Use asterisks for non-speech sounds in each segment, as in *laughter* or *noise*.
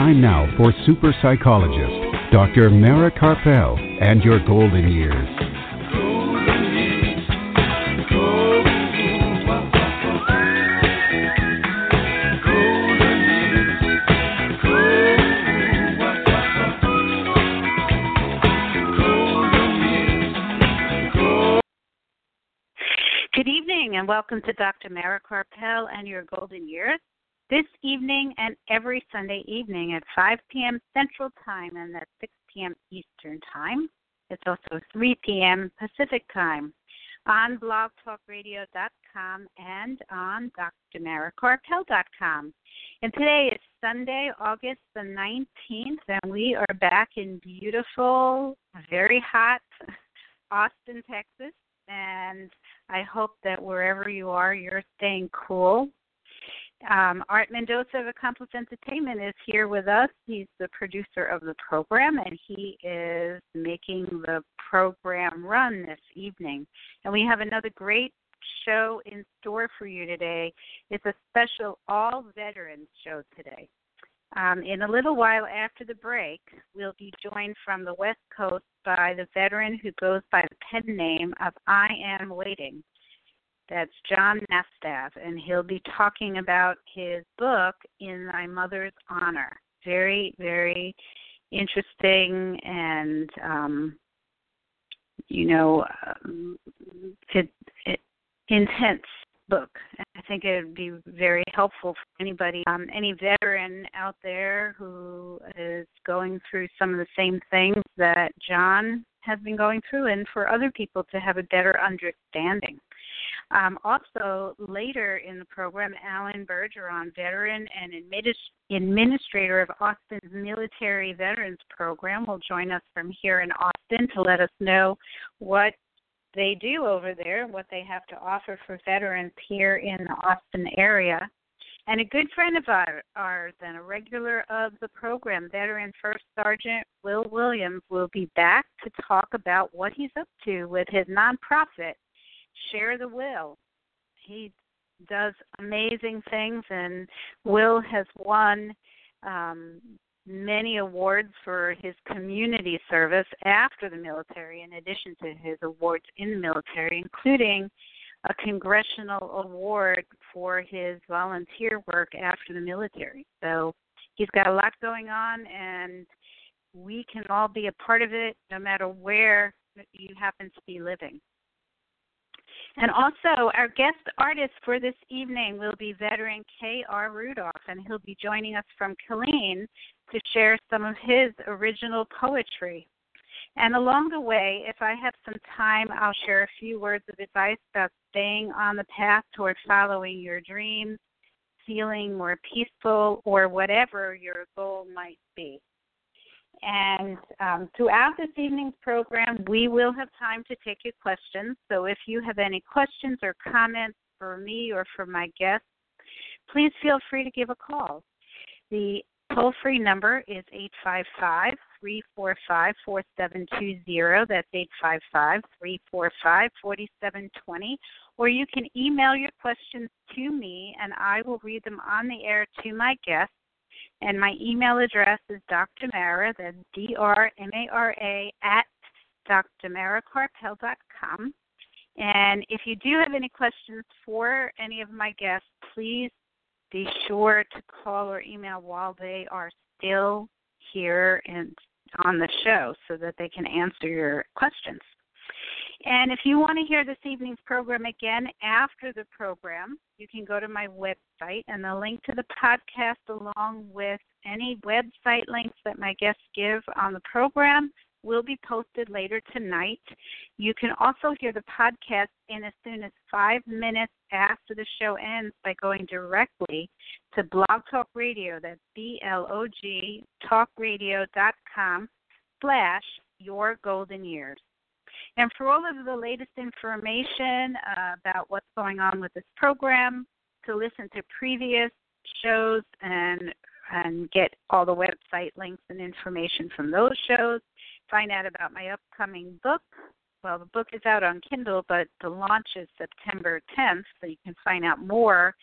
Time now for super psychologist Dr. Mara Karpel and your golden years. Good evening and welcome to Dr. Mara Karpel and your golden years. This evening and every Sunday evening at 5 p.m. Central Time and at 6 p.m. Eastern Time. It's also 3 p.m. Pacific Time on blogtalkradio.com and on drmarakarpel.com. And today is Sunday, August the 19th, and we are back in beautiful, very hot *laughs* Austin, Texas. And I hope that wherever you are, you're staying cool. Um, Art Mendoza of Accomplice Entertainment is here with us. He's the producer of the program, and he is making the program run this evening. And we have another great show in store for you today. It's a special all veterans show today. Um, in a little while after the break, we'll be joined from the West Coast by the veteran who goes by the pen name of I. M. Waiting. That's John Nastav, and he'll be talking about his book, In Thy Mother's Honor. Very, very interesting and, um, you know, um, it, it, intense book. I think it would be very helpful for anybody, um, any veteran out there who is going through some of the same things that John has been going through, and for other people to have a better understanding. Um, also, later in the program, Allen Bergeron, veteran and administrator of Austin's Military Veterans Program, will join us from here in Austin to let us know what they do over there, what they have to offer for veterans here in the Austin area. And a good friend of ours and a regular of the program, veteran First Sergeant Will Williams, will be back to talk about what he's up to with his nonprofit, Share the Will. He does amazing things, and Will has won um, many awards for his community service after the military, in addition to his awards in the military, including a congressional award for his volunteer work after the military. So he's got a lot going on, and we can all be a part of it no matter where you happen to be living. And also, our guest artist for this evening will be veteran K.R. Rudolph, and he'll be joining us from Killeen to share some of his original poetry. And along the way, if I have some time, I'll share a few words of advice about staying on the path toward following your dreams, feeling more peaceful, or whatever your goal might be. And um, throughout this evening's program, we will have time to take your questions. So if you have any questions or comments for me or for my guests, please feel free to give a call. The toll free number is 855 345 4720. That's 855 345 4720. Or you can email your questions to me and I will read them on the air to my guests and my email address is Dr. Mara, that's D R M A R A, at drmarakarpel.com. And if you do have any questions for any of my guests, please be sure to call or email while they are still here and on the show so that they can answer your questions. And if you want to hear this evening's program again after the program, you can go to my website and the link to the podcast, along with any website links that my guests give on the program, will be posted later tonight. You can also hear the podcast in as soon as five minutes after the show ends by going directly to Blog Talk Radio. That's B L O G talkradio.com slash your golden years. And for all of the latest information uh, about what's going on with this program, to listen to previous shows and and get all the website links and information from those shows, find out about my upcoming book. Well, the book is out on Kindle, but the launch is September 10th, so you can find out more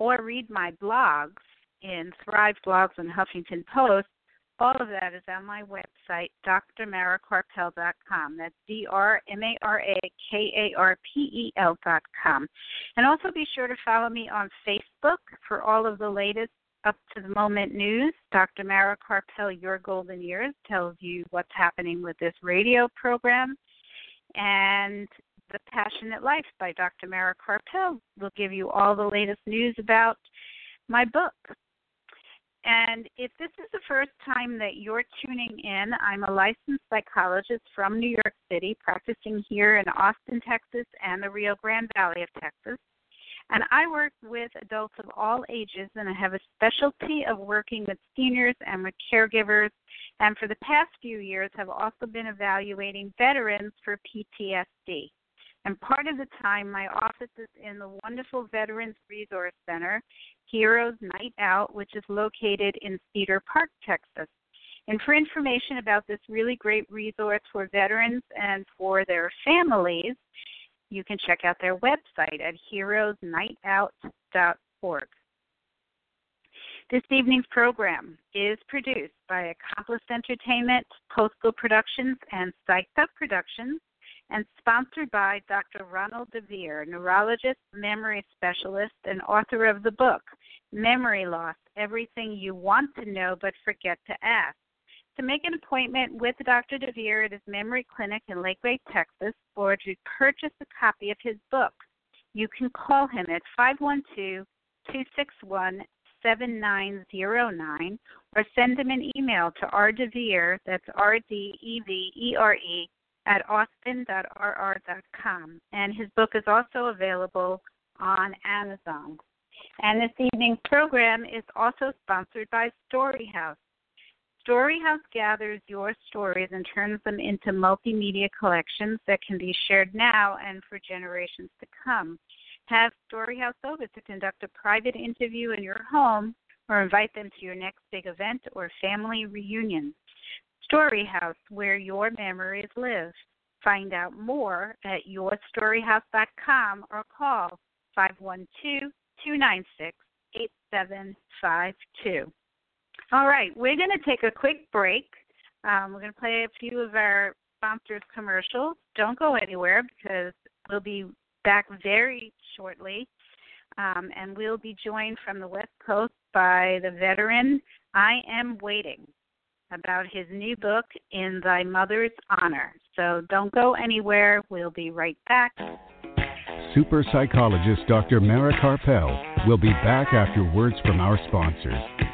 or read my blogs in Thrive Global and Huffington Post, all of that is on my website, drmarakarpel.com. That's D R M A R A K A R P E L.com. And also be sure to follow me on Facebook for all of the latest up to the moment news. Dr. Mara Karpel, Your Golden Years, tells you what's happening with this radio program. And The Passionate Life by Dr. Mara Karpel will give you all the latest news about my book, and if this is the first time that you're tuning in, I'm a licensed psychologist from New York City, practicing here in Austin, Texas, and the Rio Grande Valley of Texas. And I work with adults of all ages, and I have a specialty of working with seniors and with caregivers. And for the past few years, have also been evaluating veterans for PTSD. And part of the time, my office is in the wonderful Veterans Resource Center Heroes Night Out, which is located in Cedar Park, Texas. And for information about this really great resource for veterans and for their families, you can check out their website at heroesnightout.org. This evening's program is produced by Accomplice Entertainment, Postal Productions, and Psyched Up Productions and sponsored by Dr. Ronald DeVere, neurologist, memory specialist, and author of the book, Memory Loss Everything You Want to Know But Forget to Ask. To make an appointment with Dr. DeVere at his memory clinic in Lakeway, Texas, or to purchase a copy of his book, you can call him at 512 261 7909 or send him an email to rdevere, that's R D E V E R E, at austin.rr.com. And his book is also available on Amazon. And this evening's program is also sponsored by Storyhouse. Storyhouse gathers your stories and turns them into multimedia collections that can be shared now and for generations to come. Have Storyhouse over to conduct a private interview in your home or invite them to your next big event or family reunion. Storyhouse, where your memories live. Find out more at yourstoryhouse.com or call 512 296 8752. All right, we're going to take a quick break. Um, we're going to play a few of our sponsors' commercials. Don't go anywhere because we'll be back very shortly. Um, and we'll be joined from the West Coast by the veteran I. M. Waiting about his new book, In Thy Mother's Honor. So don't go anywhere. We'll be right back. Super psychologist Dr. Mara Karpel will be back after words from our sponsors.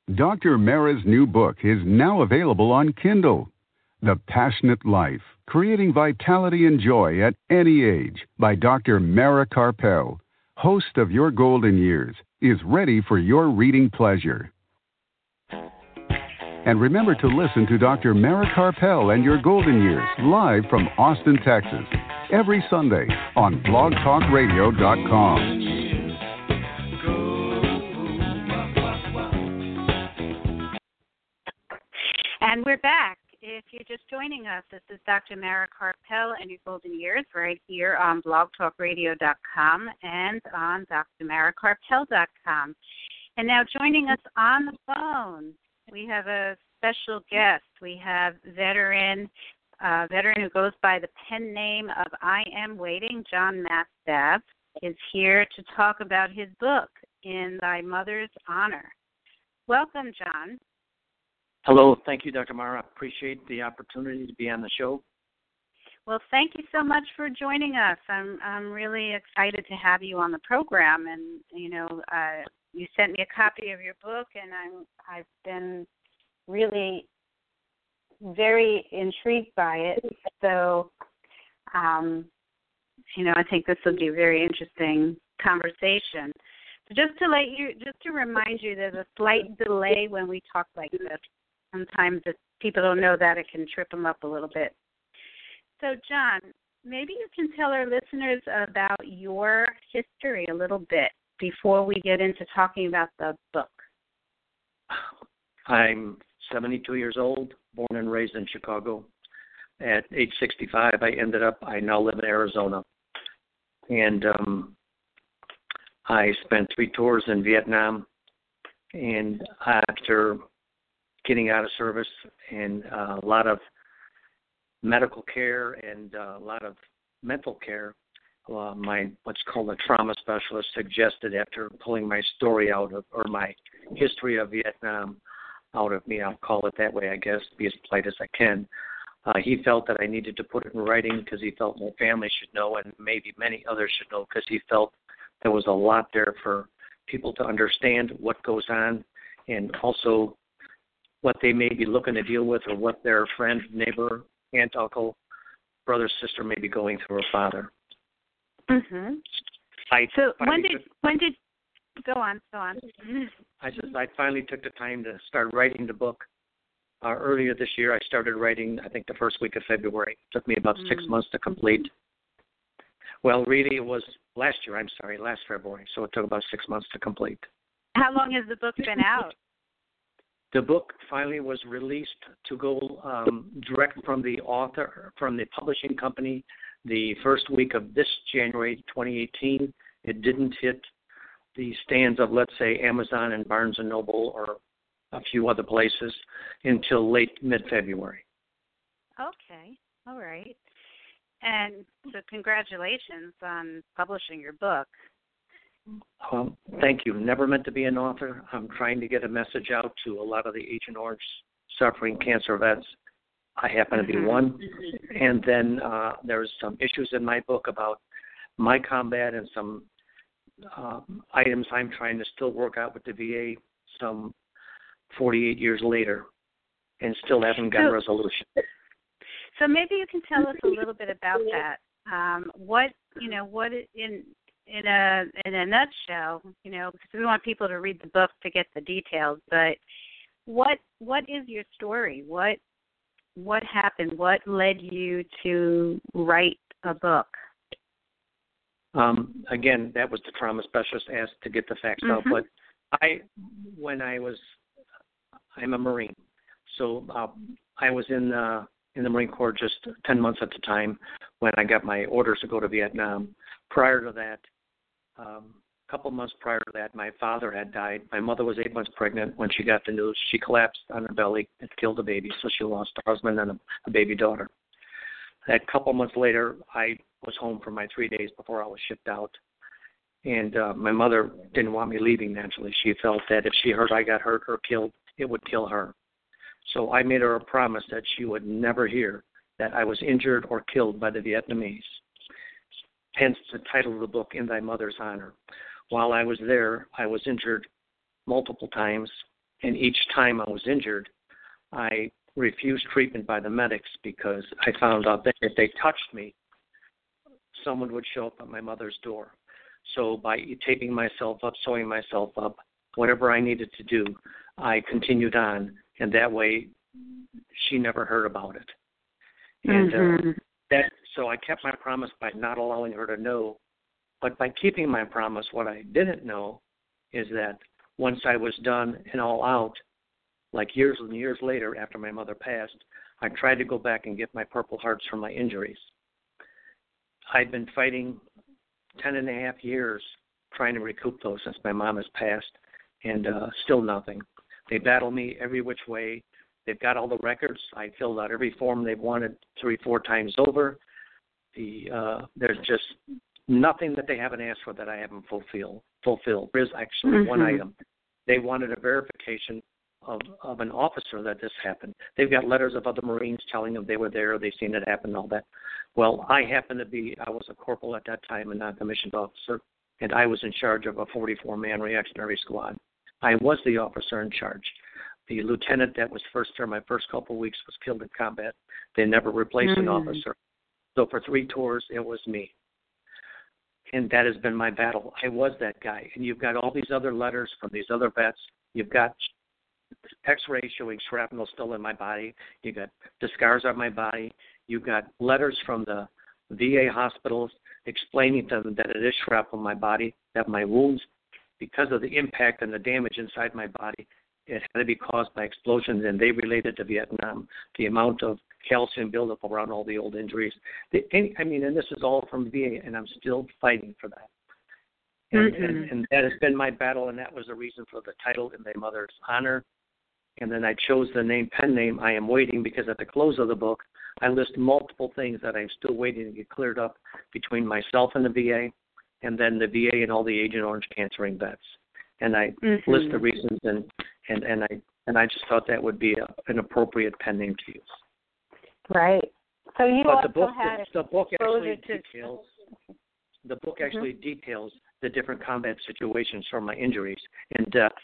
Dr. Mara's new book is now available on Kindle. The Passionate Life Creating Vitality and Joy at Any Age by Dr. Mara Karpel, host of Your Golden Years, is ready for your reading pleasure. And remember to listen to Dr. Mara Karpel and Your Golden Years live from Austin, Texas, every Sunday on blogtalkradio.com. And we're back. If you're just joining us, this is Dr. Mara Karpel and your golden years right here on blogtalkradio.com and on drmarakarpel.com. And now joining us on the phone, we have a special guest. We have veteran a veteran who goes by the pen name of I. M. Waiting, John Nastav, is here to talk about his book, In Thy Mother's Honor. Welcome, John. Hello. Thank you, Dr. Mara. Appreciate the opportunity to be on the show. Well, thank you so much for joining us. I'm I'm really excited to have you on the program, and you know, uh, you sent me a copy of your book, and I'm I've been really very intrigued by it. So, um, you know, I think this will be a very interesting conversation. So just to let you, just to remind you, there's a slight delay when we talk like this. Sometimes if people don't know that, it can trip them up a little bit. So, John, maybe you can tell our listeners about your history a little bit before we get into talking about the book. I'm 72 years old, born and raised in Chicago. At age 65, I ended up, I now live in Arizona. And um, I spent three tours in Vietnam. And after getting out of service and uh, a lot of medical care and uh, a lot of mental care. Uh, my what's called a trauma specialist suggested after pulling my story out of or my history of Vietnam out of me, I'll call it that way, I guess, be as polite as I can. Uh, he felt that I needed to put it in writing because he felt my family should know and maybe many others should know because he felt there was a lot there for people to understand what goes on and also what they may be looking to deal with or what their friend, neighbor, aunt, uncle, brother, sister may be going through or father. Mhm. I So when did took, when did go on go on. I just I finally took the time to start writing the book. Uh, earlier this year, I started writing. I think the first week of February. It took me about six Mm. months to complete. Well, really, it was last year. I'm sorry, last February. So it took about six months to complete. How long has the book been out? The book finally was released to go um, direct from the author, from the publishing company, the first week of this January 2018. It didn't hit the stands of, let's say, Amazon and Barnes and Noble or a few other places until late mid-February. Okay. All right. And so congratulations on publishing your book. Um, thank you. Never meant to be an author. I'm trying to get a message out to a lot of the Agent Orange suffering cancer vets. I happen to be Mhm. one. And then uh, there's some issues in my book about my combat and some um, items I'm trying to still work out with the VA some 48 years later and still haven't gotten So- resolution. So maybe you can tell us a little bit about that. Um, what you know, what in in a in a nutshell, you know, because we want people to read the book to get the details. But what what is your story? What what happened? What led you to write a book? Um, again, that was the trauma specialist asked to get the facts out. Mhm. But I, when I was, I'm a Marine, so uh, I was in uh, in the Marine Corps just ten months at the time when I got my orders to go to Vietnam. Prior to that, um, a couple months prior to that, my father had died. My mother was eight months pregnant when she got the news. She collapsed on her belly and killed the baby, so she lost her husband and a, a baby daughter. A couple months later, I was home for my three days before I was shipped out. And uh, my mother didn't want me leaving naturally. She felt that if she heard I got hurt or killed, it would kill her. So I made her a promise that she would never hear that I was injured or killed by the Vietnamese. Hence the title of the book, In Thy Mother's Honor. While I was there, I was injured multiple times, and each time I was injured, I refused treatment by the medics because I found out that if they touched me, someone would show up at my mother's door. So by taping myself up, sewing myself up, whatever I needed to do, I continued on, and that way she never heard about it. And uh, Mhm. that so I kept my promise by not allowing her to know. But by keeping my promise, what I didn't know is that once I was done and all out, like years and years later after my mother passed, I tried to go back and get my Purple Hearts from my injuries. I've been fighting ten and a half years trying to recoup those since my mom has passed, and uh, still nothing. They battle me every which way. They've got all the records. I filled out every form they've wanted three, four times over. The uh, there's just nothing that they haven't asked for that I haven't fulfilled. Fulfilled. There's actually mm-hmm. one item. They wanted a verification of of an officer that this happened. They've got letters of other Marines telling them they were there, they've seen it happen, all that. Well, I happened to be I was a corporal at that time, a non-commissioned officer, and I was in charge of a 44-man reactionary squad. I was the officer in charge. The lieutenant that was first there my first couple of weeks was killed in combat. They never replaced mm-hmm. an officer. So for three tours, it was me. And that has been my battle. I was that guy. And you've got all these other letters from these other vets. You've got X-rays showing shrapnel still in my body. You've got the scars on my body. You've got letters from the VA hospitals explaining to them that it is shrapnel in my body, that my wounds, because of the impact and the damage inside my body, it had to be caused by explosions, and they related to Vietnam. The amount of calcium buildup around all the old injuries. The, I mean, and this is all from VA, and I'm still fighting for that. And, mm-hmm. and, and that has been my battle, and that was the reason for the title in my mother's honor and then I chose the name pen name I am waiting because at the close of the book I list multiple things that I'm still waiting to get cleared up between myself and the VA and then the VA and all the Agent Orange cancering vets. And I mm-hmm. list the reasons and, and, and I and I just thought that would be a, an appropriate pen name to use. Right. So you but also the book, had the book actually to... details the book mm-hmm. actually mm-hmm. details the different combat situations from my injuries in depth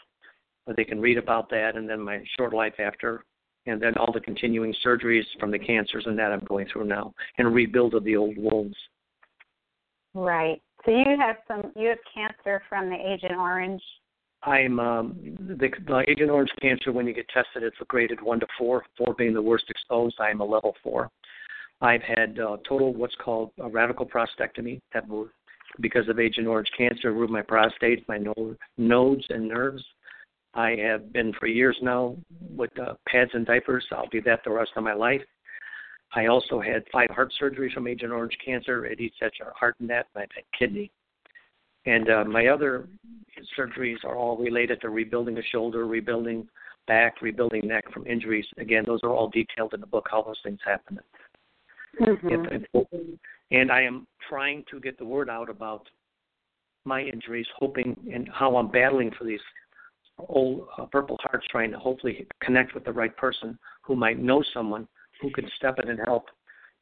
they can read about that, and then my short life after, and then all the continuing surgeries from the cancers and that I'm going through now, and rebuild of the old wounds. Right. So you have some. You have cancer from the Agent Orange. I'm um, the, the Agent Orange cancer. When you get tested, it's graded one to four. Four being the worst exposed. I'm a level four. I've had uh, total what's called a radical prostatectomy that because of Agent Orange cancer, removed my prostate, my nodes and nerves. I have been for years now with uh, pads and diapers. I'll be that the rest of my life. I also had five heart surgeries from Agent Orange cancer. It eats at your heart and that, and I've had kidney. And uh, my other surgeries are all related to rebuilding a shoulder, rebuilding back, rebuilding neck from injuries. Again, those are all detailed in the book how those things happen. Mm-hmm. And I am trying to get the word out about my injuries, hoping and how I'm battling for these old uh, Purple Hearts trying to hopefully connect with the right person who might know someone who could step in and help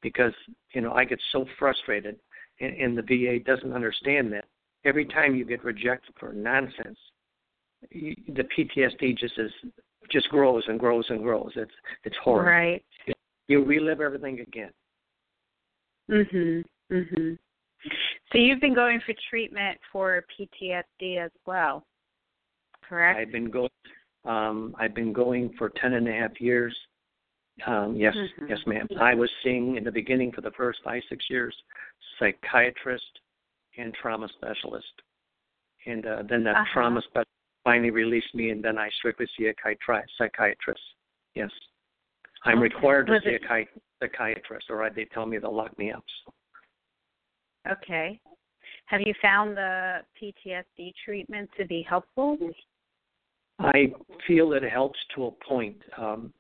because you know I get so frustrated and, and the VA doesn't understand that every time you get rejected for nonsense you, the PTSD just is just grows and grows and grows it's it's horrible right you relive everything again mhm mhm so you've been going for treatment for PTSD as well correct? I've been going. Um, I've been going for ten and a half years. Um, yes, mm-hmm. yes, ma'am. I was seeing in the beginning for the first five, six years, psychiatrist and trauma specialist, and uh, then that uh-huh. trauma specialist finally released me, and then I strictly see a psychiatrist. Yes, I'm required to was see it... a psychiatrist, or they tell me they'll lock me up. Okay. Have you found the PTSD treatment to be helpful? I feel it helps to a point. Um,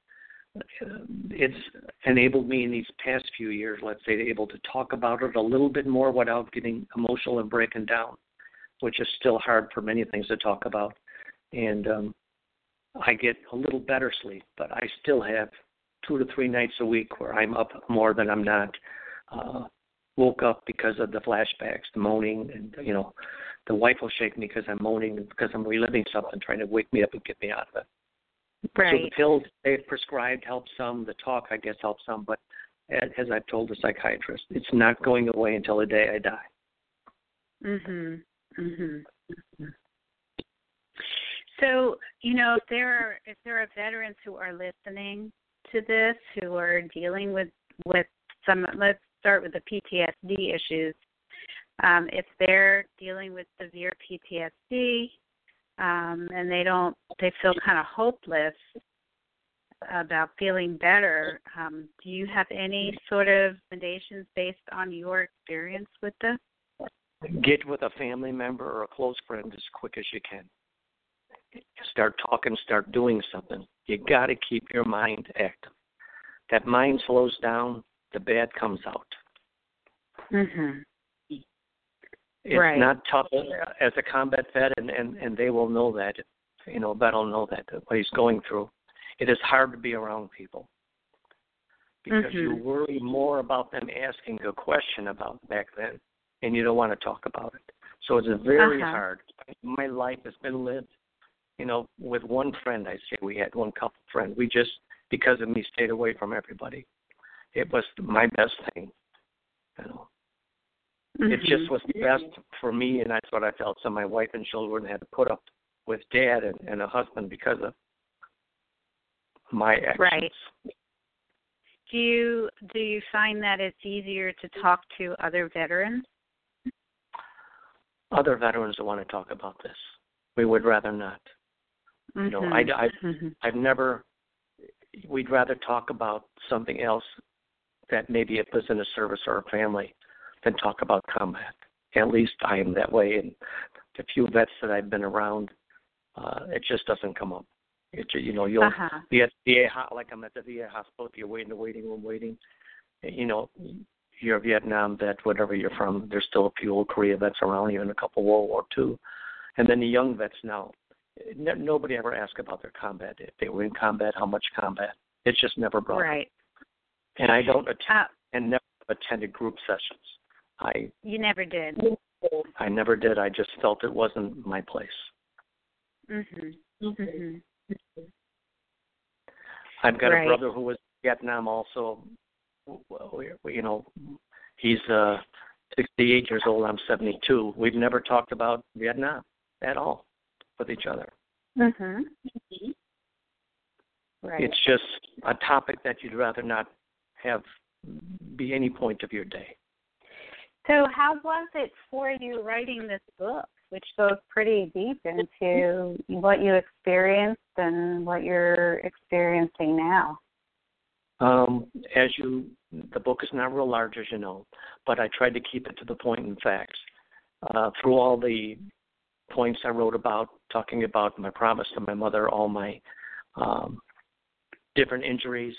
it's enabled me in these past few years, let's say, to able to talk about it a little bit more without getting emotional and breaking down, which is still hard for many things to talk about. And um, I get a little better sleep, but I still have two to three nights a week where I'm up more than I'm not. Uh, woke up because of the flashbacks, the moaning, and you know, the wife will shake me because I'm moaning because I'm reliving something, trying to wake me up and get me out of it. Right. So the pills they've prescribed help some. The talk, I guess, helps some. But as I've told the psychiatrist, it's not going away until the day I die. Mhm. Mhm. So you know, if there are if there are veterans who are listening to this who are dealing with with some let's start with the PTSD issues. Um, if they're dealing with severe PTSD um, and they don't, they feel kind of hopeless about feeling better. Um, do you have any sort of recommendations based on your experience with this? Get with a family member or a close friend as quick as you can. start talking, start doing something. You got to keep your mind active. That mind slows down, the bad comes out. Mhm. It's Right. not tough as a combat vet, and, and and they will know that. You know, vet will know that what he's going through. It is hard to be around people because you Mhm. worry more about them asking a question about back then, and you don't want to talk about it. So it's very Uh-huh. hard. My life has been lived, you know, with one friend. I say we had one couple friend. We just because of me stayed away from everybody. It was my best thing, you know it just Mhm. was the best for me, and that's what I felt. So my wife and children had to put up with dad and, and a husband because of my actions. Right. Do you do you find that it's easier to talk to other veterans? Other veterans want to talk about this. We would rather not. You know, I, I, Mhm. I've never. We'd rather talk about something else that maybe it was in a service or a family than talk about combat. At least I am that way, and the few vets that I've been around, uh, it just doesn't come up. It, you know, you'll Uh-huh. be at VA like I'm at the VA hospital. If you're waiting in the waiting room, waiting, you know, you're a Vietnam vet, whatever you're from. There's still a few old Korea vets around you, and a couple World War II, and then the young vets now. No, nobody ever asks about their combat. If they were in combat, how much combat? It's just never brought up. Right. And I don't attend Uh, and never attended group sessions. I you never did. I never did. I just felt it wasn't my place. Mhm. Mhm. I've got Right. a brother who was Vietnam also. You know, he's uh 68 years old. I'm 72. We've never talked about Vietnam at all with each other. Mhm. Right. It's just a topic that you'd rather not have be any point of your day. So, how was it for you writing this book, which goes pretty deep into what you experienced and what you're experiencing now? Um, as you, the book is not real large, as you know, but I tried to keep it to the point and facts. Uh, through all the points I wrote about, talking about my promise to my mother, all my um, different injuries.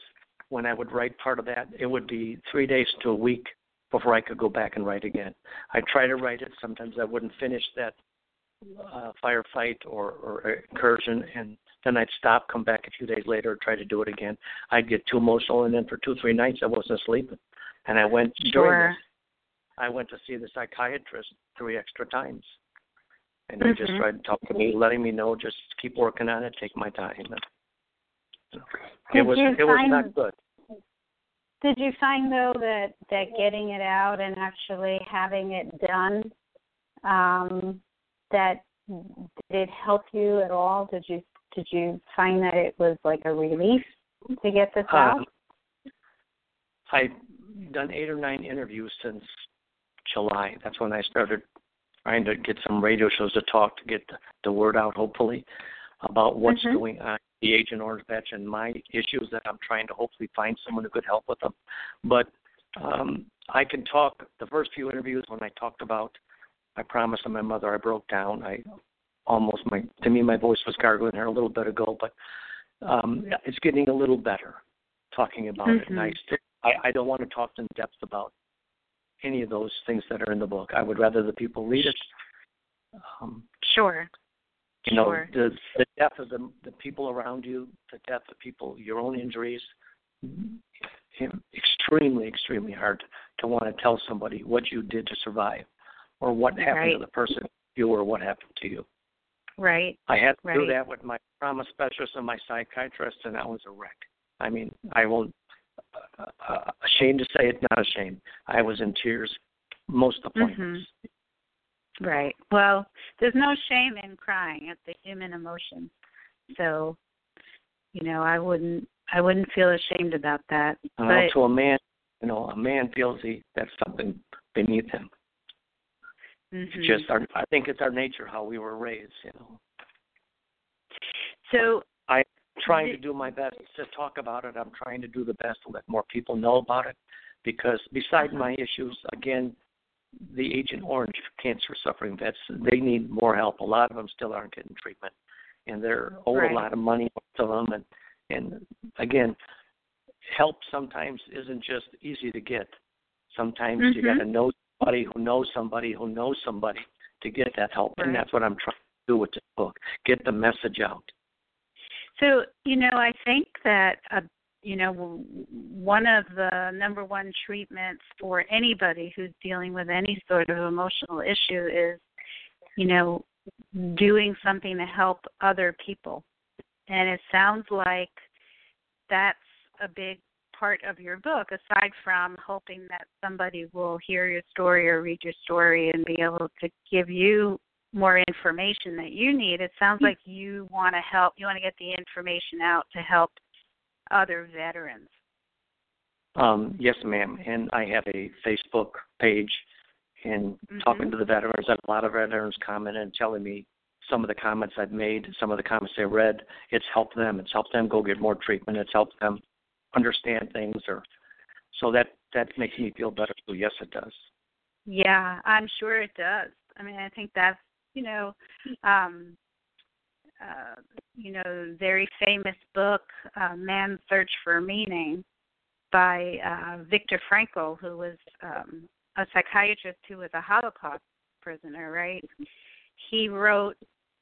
When I would write part of that, it would be three days to a week before I could go back and write again. I try to write it. Sometimes I wouldn't finish that uh, firefight or, or incursion, and then I'd stop, come back a few days later, try to do it again. I'd get too emotional, and then for two, three nights I wasn't sleeping. And I went during Sure. this, I went to see the psychiatrist three extra times, and he just Mhm. tried to talk to me, letting me know just keep working on it, take my time. Did it was it was not good. Did you find though that that getting it out and actually having it done, um, that did it help you at all? Did you did you find that it was like a relief to get this out? Um, I've done eight or nine interviews since July. That's when I started trying to get some radio shows to talk to get the, the word out, hopefully, about what's Mhm. going on. The Agent Orange Batch and my issues that I'm trying to hopefully find someone who could help with them. But um, I can talk. The first few interviews when I talked about I promised to my mother, I broke down. I almost my to me my voice was gargling here a little bit ago, but um, it's getting a little better talking about it. And I Mhm. still I, I don't want to talk in depth about any of those things that are in the book. I would rather the people read it. Um, Sure. You know, Sure. the the death of the the people around you, the death of people, your own injuries, extremely, extremely hard to want to tell somebody what you did to survive, or what happened to the person you or what happened to you. Right. I had to do that with my trauma specialist and my psychiatrist, and that was a wreck. I mean, I won't. Uh, uh, ashamed to say it, not ashamed. I was in tears most appointments. Right. Well, there's no shame in crying. It's a human emotion. So, you know, I wouldn't I wouldn't feel ashamed about that. Uh, But to a man, you know, a man feels he that's something beneath him. mhm. It's just our, I think it's our nature, how we were raised. You know, so I'm trying to do my best to talk about it. I'm trying to do the best to let more people know about it, because beside my issues, again, the Agent Orange cancer suffering vets, they need more help. A lot of them still aren't getting treatment, and they're owed right. a lot of money to them. And and again, help sometimes isn't just easy to get. Sometimes mm-hmm. you got to know somebody who knows somebody who knows somebody to get that help, right. and that's what I'm trying to do with this book: get the message out. So you know, I think that a you know, one of the number one treatments for anybody who's dealing with any sort of emotional issue is, you know, doing something to help other people. And it sounds like that's a big part of your book, aside from hoping that somebody will hear your story or read your story and be able to give you more information that you need. It sounds hmm. like you want to help, you want to get the information out to help other veterans? Um, yes, ma'am. And I have a Facebook page. And mm-hmm. talking to the veterans, and a lot of veterans commented and telling me some of the comments I've made, some of the comments they read. It's helped them. It's helped them go get more treatment. It's helped them understand things, or so that that makes me feel better too. Yes, it does. Yeah, I'm sure it does. I mean, I think that's you know, um, uh, you know, very famous book, uh, Man's Search for Meaning, by uh, Viktor Frankl, who was um, a psychiatrist who was a Holocaust prisoner, right? He wrote,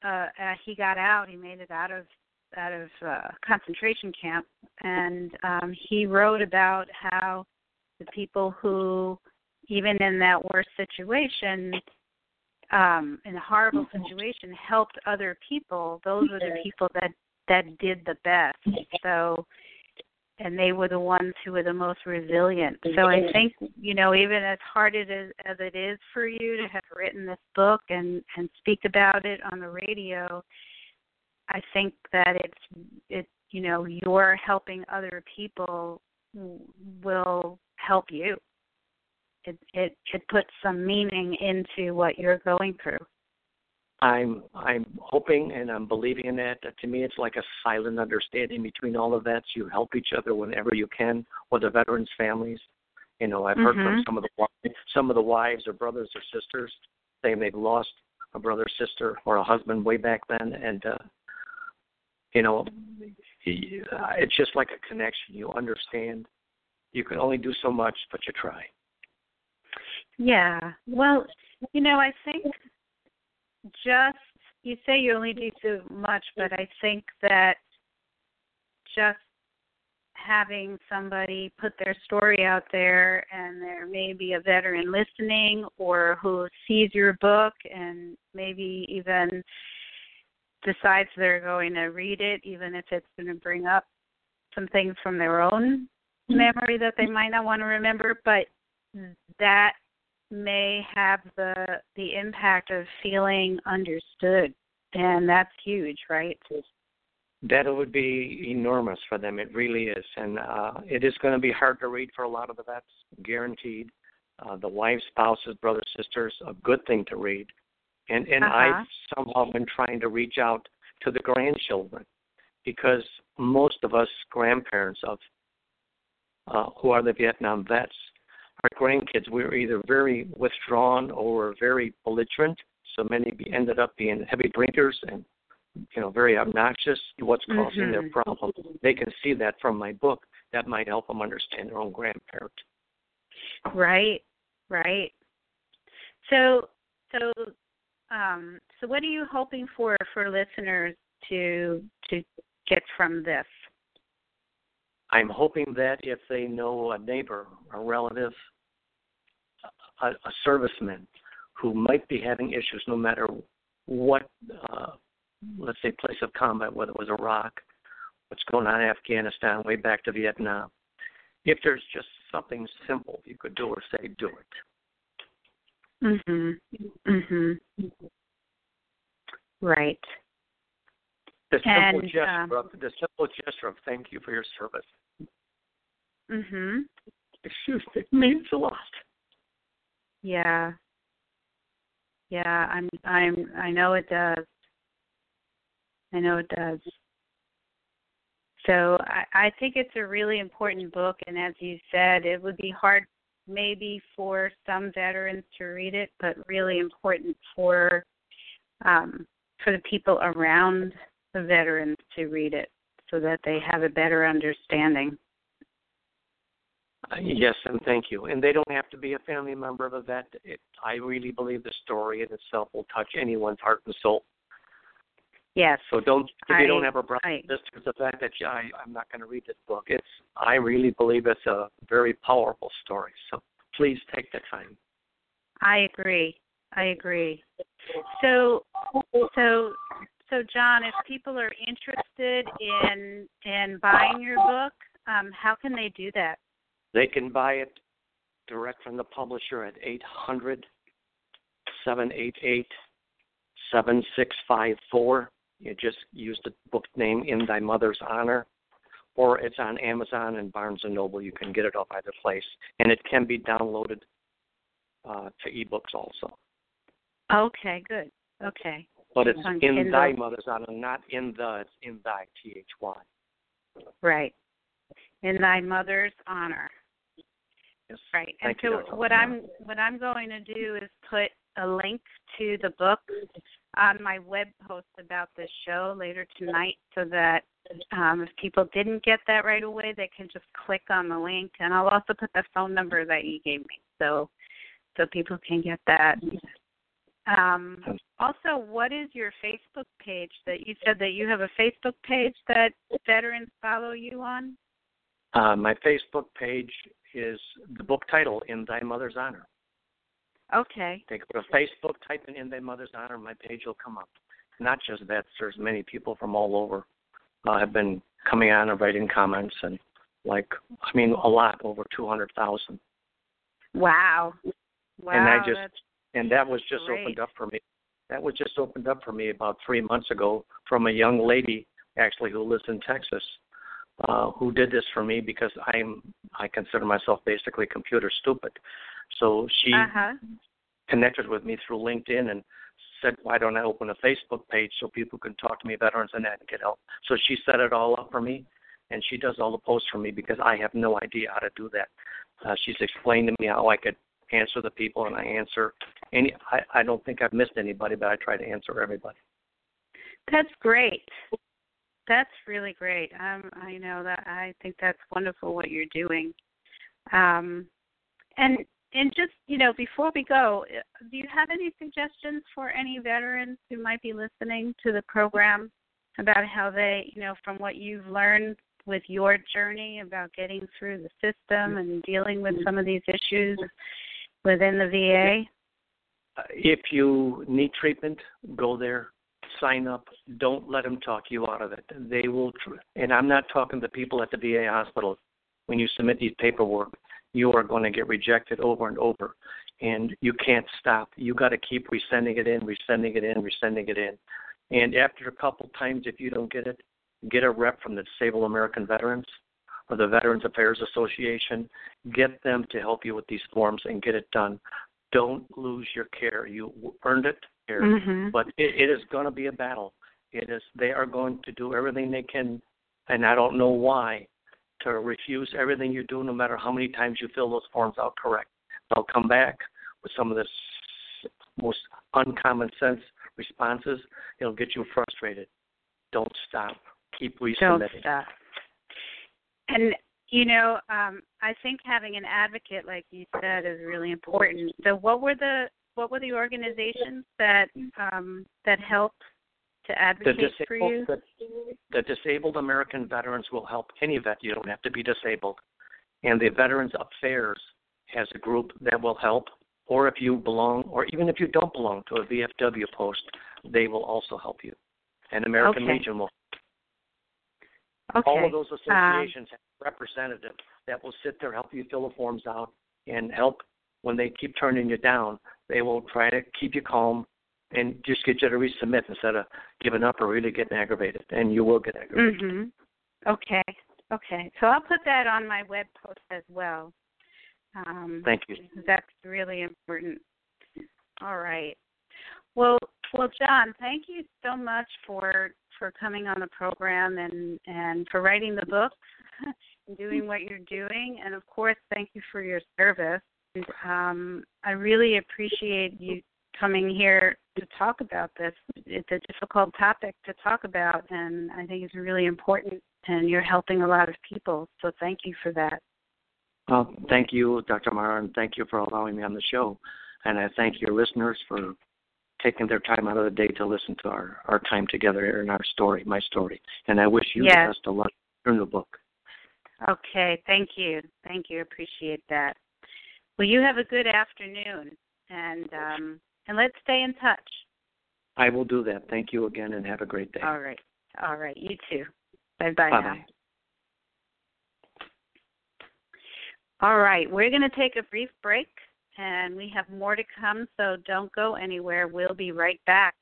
uh, uh, he got out, he made it out of out of uh, concentration camp, and um, he wrote about how the people who, even in that worst situation, um, in a horrible mm-hmm. situation helped other people, those were the people that that did the best. So, and they were the ones who were the most resilient. So I think you know, even as hard as as it is for you to have written this book and and speak about it on the radio, I think that it's it you know you're helping other people will help you it it it puts some meaning into what you're going through. I'm I'm hoping and I'm believing in that. To me, it's like a silent understanding between all of that. So you help each other whenever you can, with the veterans' families. You know, I've heard mm-hmm. from some of the some of the wives or brothers or sisters saying they've lost a brother, sister, or a husband way back then, and uh, you know, it's just like a connection. You understand. You can only do so much, but you try. Yeah. Well, you know, I think just you say you only do so much, but I think that just having somebody put their story out there and there may be a veteran listening or who sees your book and maybe even decides they're going to read it even if it's going to bring up some things from their own mm-hmm. memory that they might not want to remember but mm-hmm. that may have the the impact of feeling understood and that's huge right? That would be enormous for them it really is and uh it is going to be hard to read for a lot of the vets guaranteed. Uh the wives spouses brothers sisters a good thing to read. And and uh-huh. i've somehow been trying to reach out to the grandchildren because most of us grandparents of uh, who are the Vietnam vets our grandkids, we were either very withdrawn or very belligerent. So many ended up being heavy drinkers and you know very obnoxious. What's causing mm-hmm. their problem? They can see that from my book. That might help them understand their own grandparent. Right, right. So, so, um, so, what are you hoping for for listeners to to get from this? I'm hoping that if they know a neighbor, a relative, a, a serviceman who might be having issues no matter what, uh, let's say, place of combat, whether it was Iraq, what's going on in Afghanistan, way back to Vietnam, if there's just something simple you could do or say, do it. Mhm. Mhm. Right. The simple and, gesture um, of the simple gesture of thank you for your service. Mhm. Me, means a lot. Yeah. Yeah, I'm I'm I know it does. I know it does. So I, I think it's a really important book and as you said, it would be hard maybe for some veterans to read it, but really important for um for the people around the veterans to read it so that they have a better understanding. Uh, yes, and thank you. And they don't have to be a family member of a vet. It, I really believe the story in itself will touch anyone's heart and soul. Yes. So don't if I, you don't have a brother I, this the fact that I I'm not going to read this book. It's I really believe it's a very powerful story. So please take the time. I agree. I agree. So so so John, if people are interested in in buying your book, um, how can they do that? They can buy it direct from the publisher at eight hundred seven eight eight seven six five four. You just use the book name In Thy Mother's Honor, or it's on Amazon and Barnes and Noble. You can get it off either place, and it can be downloaded uh, to ebooks also. Okay, good. Okay. But it's in Kindle. thy mother's honor, not in the. It's in thy T H Y. Right. In thy mother's honor. Yes. Right. Thank and you, so Dr. what I'm what I'm going to do is put a link to the book on my web post about this show later tonight so that um, if people didn't get that right away, they can just click on the link, and I'll also put the phone number that you gave me, so so people can get that. Um, also, what is your Facebook page that you said that you have a Facebook page that veterans follow you on? Uh, my Facebook page is the book title In Thy Mother's Honor. Okay. They go to Facebook, type in In Thy Mother's Honor, my page will come up. Not just that, there's many people from all over uh, have been coming on and writing comments and like I mean a lot, over two hundred thousand. Wow. Wow. And I just- And that was just Great. opened up for me. That was just opened up for me about three months ago from a young lady actually who lives in Texas, uh, who did this for me because I'm I consider myself basically computer stupid. So she uh-huh. connected with me through LinkedIn and said, "Why don't I open a Facebook page so people can talk to me, veterans, and that and get help?" So she set it all up for me, and she does all the posts for me because I have no idea how to do that. Uh, she's explained to me how I could answer the people, and I answer any. I, I don't think I've missed anybody, but I try to answer everybody. That's great. That's really great. Um, I know that I think that's wonderful what you're doing. Um, and and just you know, before we go, uh, do you have any suggestions for any veterans who might be listening to the program about how they, you know, from what you've learned with your journey about getting through the system and dealing with some of these issues within the VA? Uh, if you need treatment, go there, sign up. Don't let them talk you out of it. They will, tr- and I'm not talking to people at the VA hospital. When you submit these paperwork, you are going to get rejected over and over, and you can't stop. You got to keep resending it in, resending it in, resending it in. And after a couple times, if you don't get it, get a rep from the Disabled American Veterans or the Veterans Affairs Association. Get them to help you with these forms and get it done. Don't lose your care. You earned it here, Mm-hmm. but it, it is going to be a battle. It is. They are going to do everything they can, and I don't know why, to refuse everything you do, no matter how many times you fill those forms out correct. They'll come back with some of the most uncommon sense responses. It'll get you frustrated. Don't stop. Keep Don't resubmitting. stop. And you know, um, I think having an advocate, like you said, is really important. So, what were the what were the organizations that um, that helped to The advocate for you? disabled, the, the disabled American veterans will help any vet. You don't have to be disabled. And the Veterans Affairs has a group that will help. Or if you belong, or even if you don't belong to a VFW post, they will also help you. And American Okay. Legion will. Okay. All of those associations have representatives that will sit there, help you fill the forms out, and help when they keep turning you down. They will try to keep you calm and just get you to resubmit instead of giving up or really getting aggravated. And you will get aggravated. Mhm. Okay. Okay. So I'll put that on my web post as well. Um, Thank you. That's really important. All right. Well, well, John, thank you so much for for coming on the program and and for writing the book *laughs* and doing what you're doing, and of course, thank you for your service. And, um, I really appreciate you coming here to talk about this. It's a difficult topic to talk about, and I think it's really important. And you're helping a lot of people, so thank you for that. Well, thank you, Dr. Mara, and thank you for allowing me on the show. And I thank your listeners for taking their time out of the day to listen to our, our time together and our story, my story. And I wish you yes. the best of luck in the book. Okay, thank you. Thank you. Appreciate that. Well, you have a good afternoon, and um, and let's stay in touch. I will do that. Thank you again, and have a great day. All right. All right. You too. Bye bye now. All right. We're going to take a brief break, and we have more to come, so don't go anywhere. We'll be right back.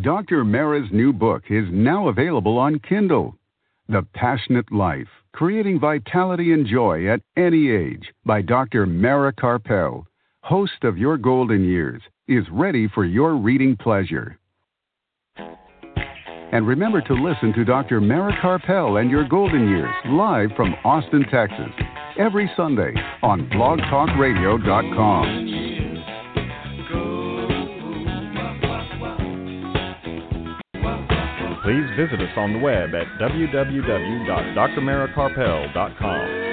Dr. Mara's new book is now available on Kindle. The Passionate Life Creating Vitality and Joy at Any Age by Dr. Mara Karpel, host of Your Golden Years, is ready for your reading pleasure. And remember to listen to Dr. Mara Karpel and Your Golden Years live from Austin, Texas, every Sunday on blogtalkradio.com. please visit us on the web at www.drmarakarpel.com.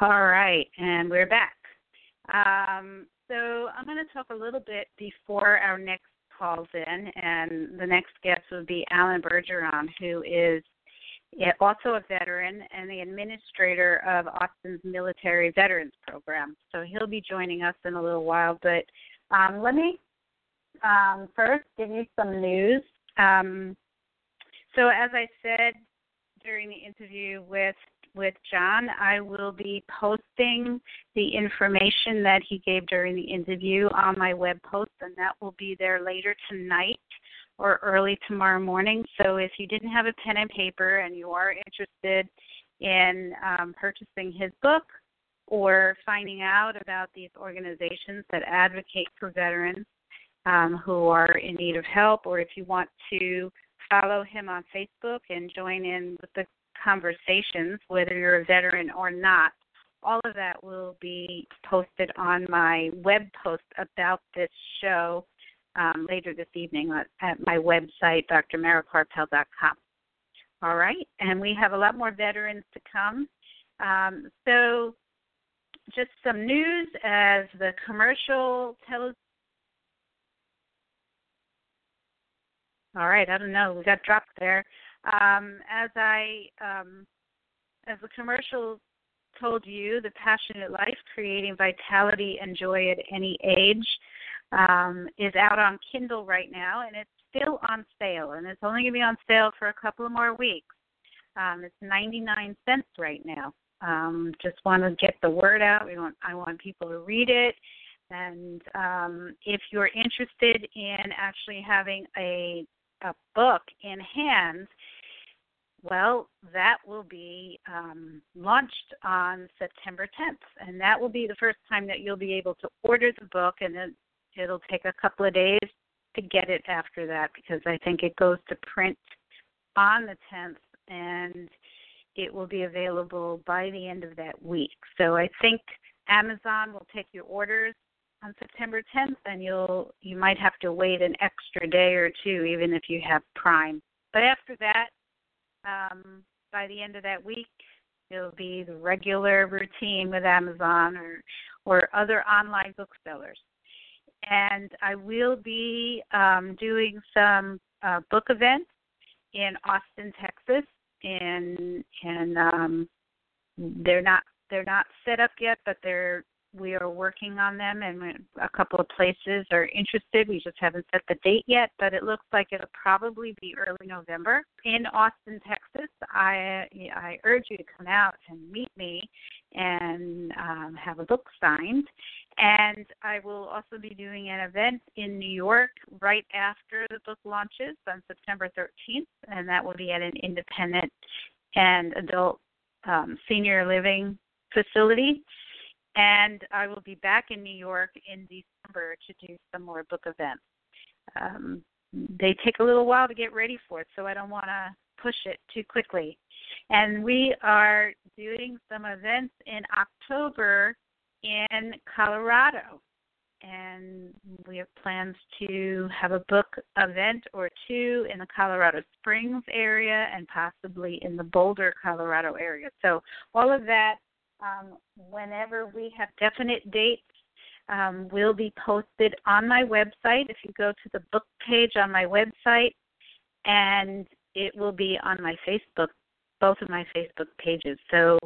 All right, and we're back. Um, so I'm going to talk a little bit before our next calls in, and the next guest would be Allen Bergeron, who is also a veteran and the administrator of Austin's Military Veterans Program. So he'll be joining us in a little while. But um, let me um, first give you some news. Um, so, as I said during the interview with with John, I will be posting the information that he gave during the interview on my web post, and that will be there later tonight or early tomorrow morning. So, if you didn't have a pen and paper and you are interested in um, purchasing his book or finding out about these organizations that advocate for veterans, um, who are in need of help, or if you want to follow him on Facebook and join in with the conversations, whether you're a veteran or not. All of that will be posted on my web post about this show um, later this evening at my website, drmarakarpel.com. All right, and we have a lot more veterans to come. Um, so, just some news as the commercial tells. All right, I don't know. We got dropped there. Um, as I, um, as the commercial told you, the passionate life, creating vitality and joy at any age, um, is out on Kindle right now, and it's still on sale, and it's only going to be on sale for a couple of more weeks. Um, it's 99 cents right now. Um, just want to get the word out. We want I want people to read it. And um, if you're interested in actually having a a book in hand, well, that will be um, launched on September 10th, and that will be the first time that you'll be able to order the book, and then it'll take a couple of days to get it after that because I think it goes to print on the 10th, and it will be available by the end of that week. So I think Amazon will take your orders on September 10th, and you'll you might have to wait an extra day or two, even if you have Prime. But after that, um, by the end of that week, it'll be the regular routine with Amazon or or other online booksellers. And I will be um, doing some uh, book events in Austin, Texas, and and um, they're not they're not set up yet, but they're we are working on them, and a couple of places are interested. We just haven't set the date yet, but it looks like it'll probably be early November in Austin, Texas. I I urge you to come out and meet me and um, have a book signed. And I will also be doing an event in New York right after the book launches on September 13th, and that will be at an independent and adult um, senior living facility and I will be back in New York in December to do some more book events. Um, they take a little while to get ready for it, so I don't want to push it too quickly. And we are doing some events in October in Colorado. And we have plans to have a book event or two in the Colorado Springs area and possibly in the Boulder, Colorado area. So, all of that, um, whenever we have definite dates, um, will be posted on my website. If you go to the book page on my website, and it will be on my Facebook, both of my Facebook pages. So,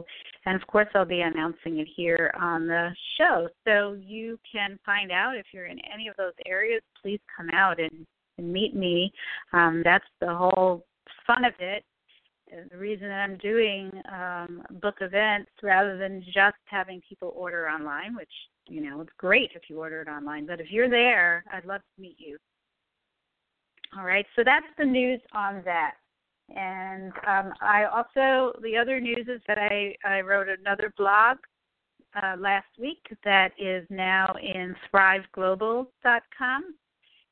and of course, I'll be announcing it here on the show. So you can find out if you're in any of those areas. Please come out and, and meet me. Um, that's the whole fun of it. The reason that I'm doing um, book events rather than just having people order online, which you know it's great if you order it online, but if you're there, I'd love to meet you. All right, so that's the news on that. And um, I also, the other news is that I, I wrote another blog uh, last week that is now in thriveglobal.com.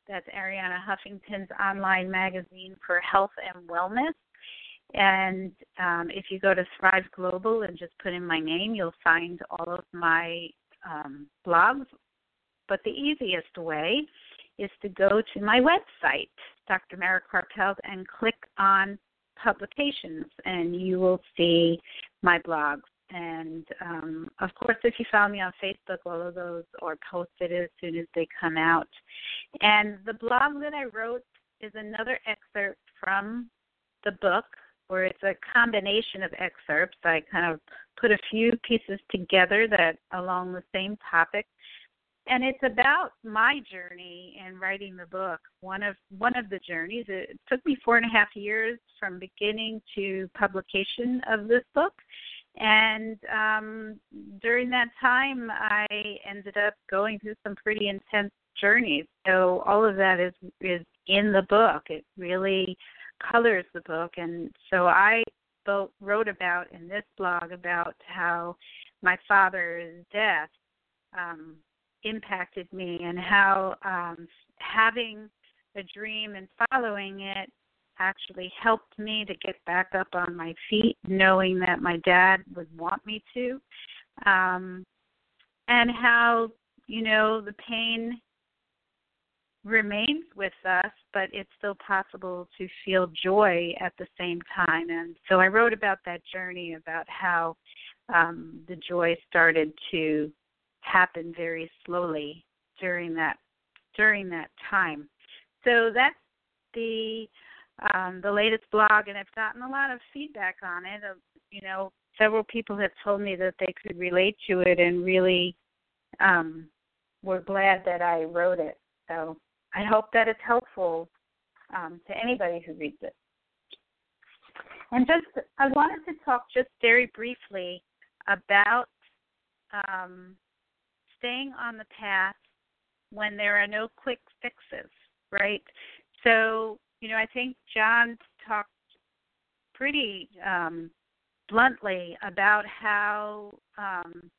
That's Arianna Huffington's online magazine for health and wellness. And um, if you go to Thrive Global and just put in my name, you'll find all of my um, blogs. But the easiest way is to go to my website, Dr. Mara Karpel, and click on publications, and you will see my blogs. And um, of course, if you follow me on Facebook, all of those are posted as soon as they come out. And the blog that I wrote is another excerpt from the book, where it's a combination of excerpts. I kind of put a few pieces together that along the same topic and it's about my journey in writing the book. One of one of the journeys. It took me four and a half years from beginning to publication of this book, and um, during that time, I ended up going through some pretty intense journeys. So all of that is is in the book. It really colors the book, and so I wrote about in this blog about how my father's death um, impacted me and how um, having a dream and following it actually helped me to get back up on my feet, knowing that my dad would want me to, um, and how you know the pain remains with us, but it's still possible to feel joy at the same time. And so I wrote about that journey, about how um, the joy started to happen very slowly during that during that time. So that's the um, the latest blog, and I've gotten a lot of feedback on it. Of, you know, several people have told me that they could relate to it and really um, were glad that I wrote it. So I hope that it's helpful um, to anybody who reads it. And just, I wanted to talk just very briefly about um, staying on the path when there are no quick fixes, right? So, you know, I think John talked pretty um, bluntly about how um,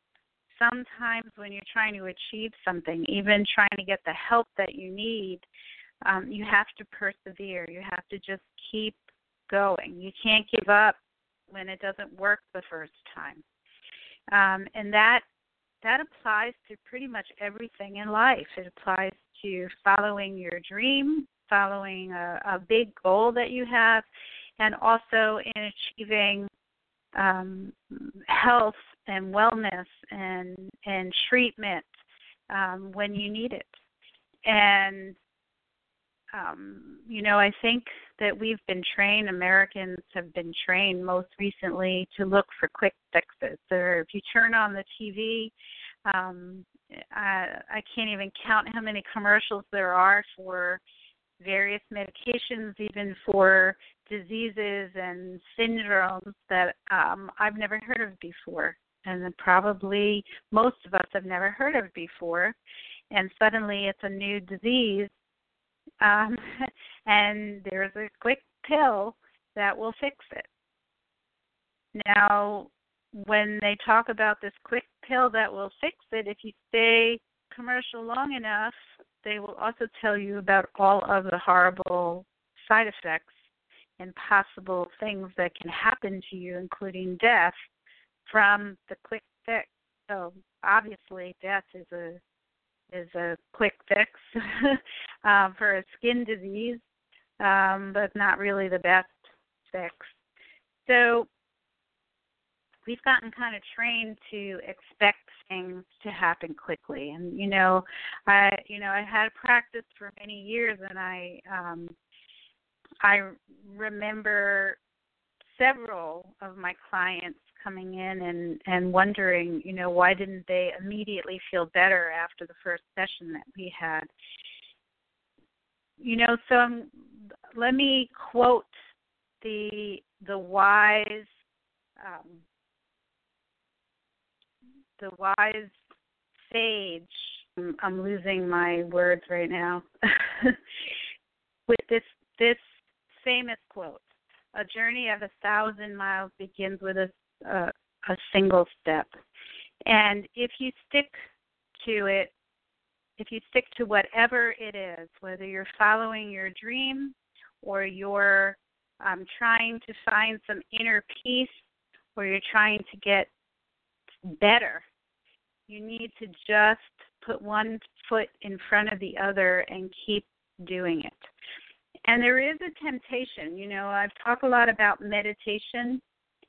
sometimes when you're trying to achieve something, even trying to get the help that you need, um, you have to persevere. You have to just keep going. You can't give up when it doesn't work the first time. Um, and that that applies to pretty much everything in life. It applies to following your dream, following a, a big goal that you have, and also in achieving um, health and wellness and and treatment um, when you need it. And um, you know, I think that we've been trained, Americans have been trained most recently to look for quick fixes. Or if you turn on the TV, um, I, I can't even count how many commercials there are for various medications, even for diseases and syndromes that um, I've never heard of before, and probably most of us have never heard of before. And suddenly it's a new disease um, *laughs* and there's a quick pill that will fix it. Now, when they talk about this quick pill that will fix it, if you stay commercial long enough, they will also tell you about all of the horrible side effects and possible things that can happen to you, including death, from the quick fix. So obviously, death is a is a quick fix um, *laughs* for a skin disease, um, but not really the best fix. So we've gotten kind of trained to expect things to happen quickly and you know i you know i had practice for many years and i um i remember several of my clients coming in and and wondering you know why didn't they immediately feel better after the first session that we had you know so I'm, let me quote the the wise um, the wise sage. I'm, losing my words right now. *laughs* With this this famous quote, "A journey of a thousand miles begins with a a, a single step," and if you stick to it, if you stick to whatever it is, whether you're following your dream or you're um, trying to find some inner peace or you're trying to get better you need to just put one foot in front of the other and keep doing it. And there is a temptation, you know, I've talked a lot about meditation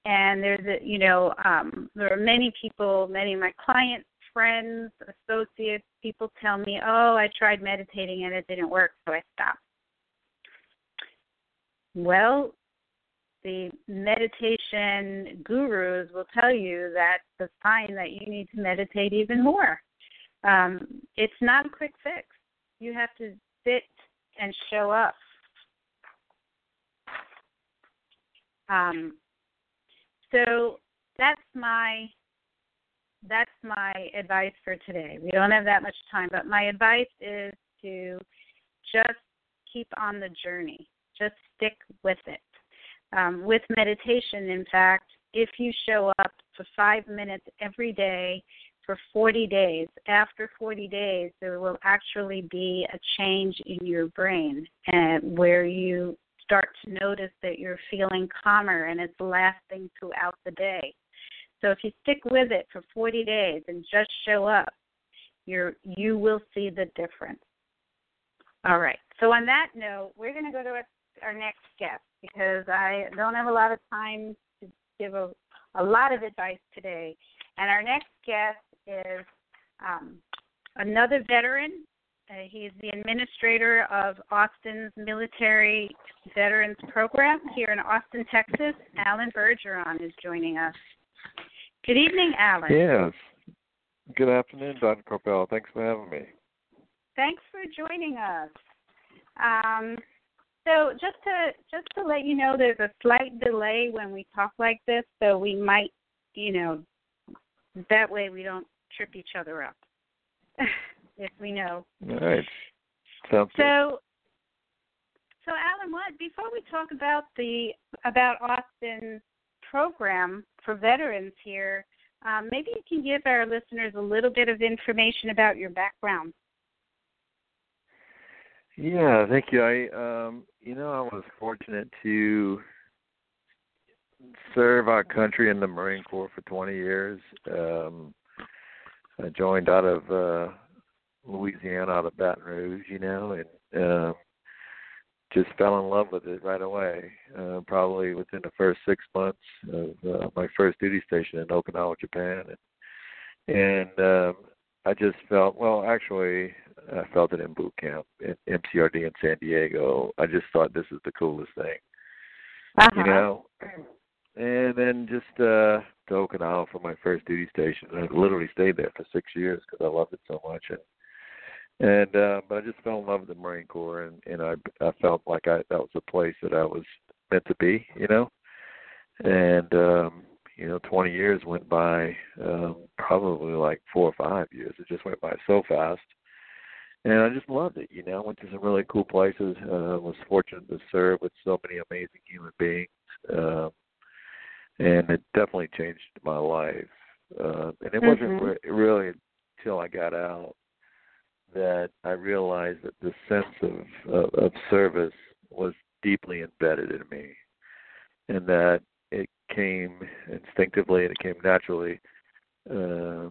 and there's a you know, um there are many people, many of my clients, friends, associates, people tell me, "Oh, I tried meditating and it didn't work, so I stopped." Well, the meditation gurus will tell you that's the sign that you need to meditate even more. Um, it's not a quick fix. You have to sit and show up. Um, so that's my that's my advice for today. We don't have that much time, but my advice is to just keep on the journey. Just stick with it um, with meditation, in fact, if you show up for five minutes every day for 40 days, after 40 days, there will actually be a change in your brain and where you start to notice that you're feeling calmer and it's lasting throughout the day. So if you stick with it for 40 days and just show up, you're you will see the difference. All right. So on that note, we're going to go to our next guest because I don't have a lot of time to give a, a lot of advice today. And our next guest is um, another veteran. Uh, he's the administrator of Austin's Military Veterans Program here in Austin, Texas. Allen Bergeron is joining us. Good evening, Allen. Yes. Good afternoon, Dr. Karpel. Thanks for having me. Thanks for joining us. Um, so just to just to let you know, there's a slight delay when we talk like this, so we might, you know, that way we don't trip each other up. *laughs* if we know. All right. Sounds so, good. so Allen, what before we talk about the about Austin's program for veterans here, um, maybe you can give our listeners a little bit of information about your background. Yeah, thank you. I um you know, I was fortunate to serve our country in the Marine Corps for 20 years. Um I joined out of uh Louisiana out of Baton Rouge, you know, and uh, just fell in love with it right away. Uh probably within the first 6 months of uh, my first duty station in Okinawa, Japan. And and um I just felt well actually I felt it in boot camp at MCRD in San Diego. I just thought this is the coolest thing. Uh-huh. You know, and then just uh to Okinawa for my first duty station. I literally stayed there for six years because I loved it so much. And and uh, but I just fell in love with the Marine Corps, and and I I felt like I that was the place that I was meant to be. You know, and um you know, 20 years went by, um, probably like four or five years. It just went by so fast and I just loved it. You know, went to some really cool places. Uh, was fortunate to serve with so many amazing human beings, um, and it definitely changed my life. Uh, and it mm-hmm. wasn't re- really until I got out that I realized that the sense of, of of service was deeply embedded in me, and that it came instinctively and it came naturally. Uh,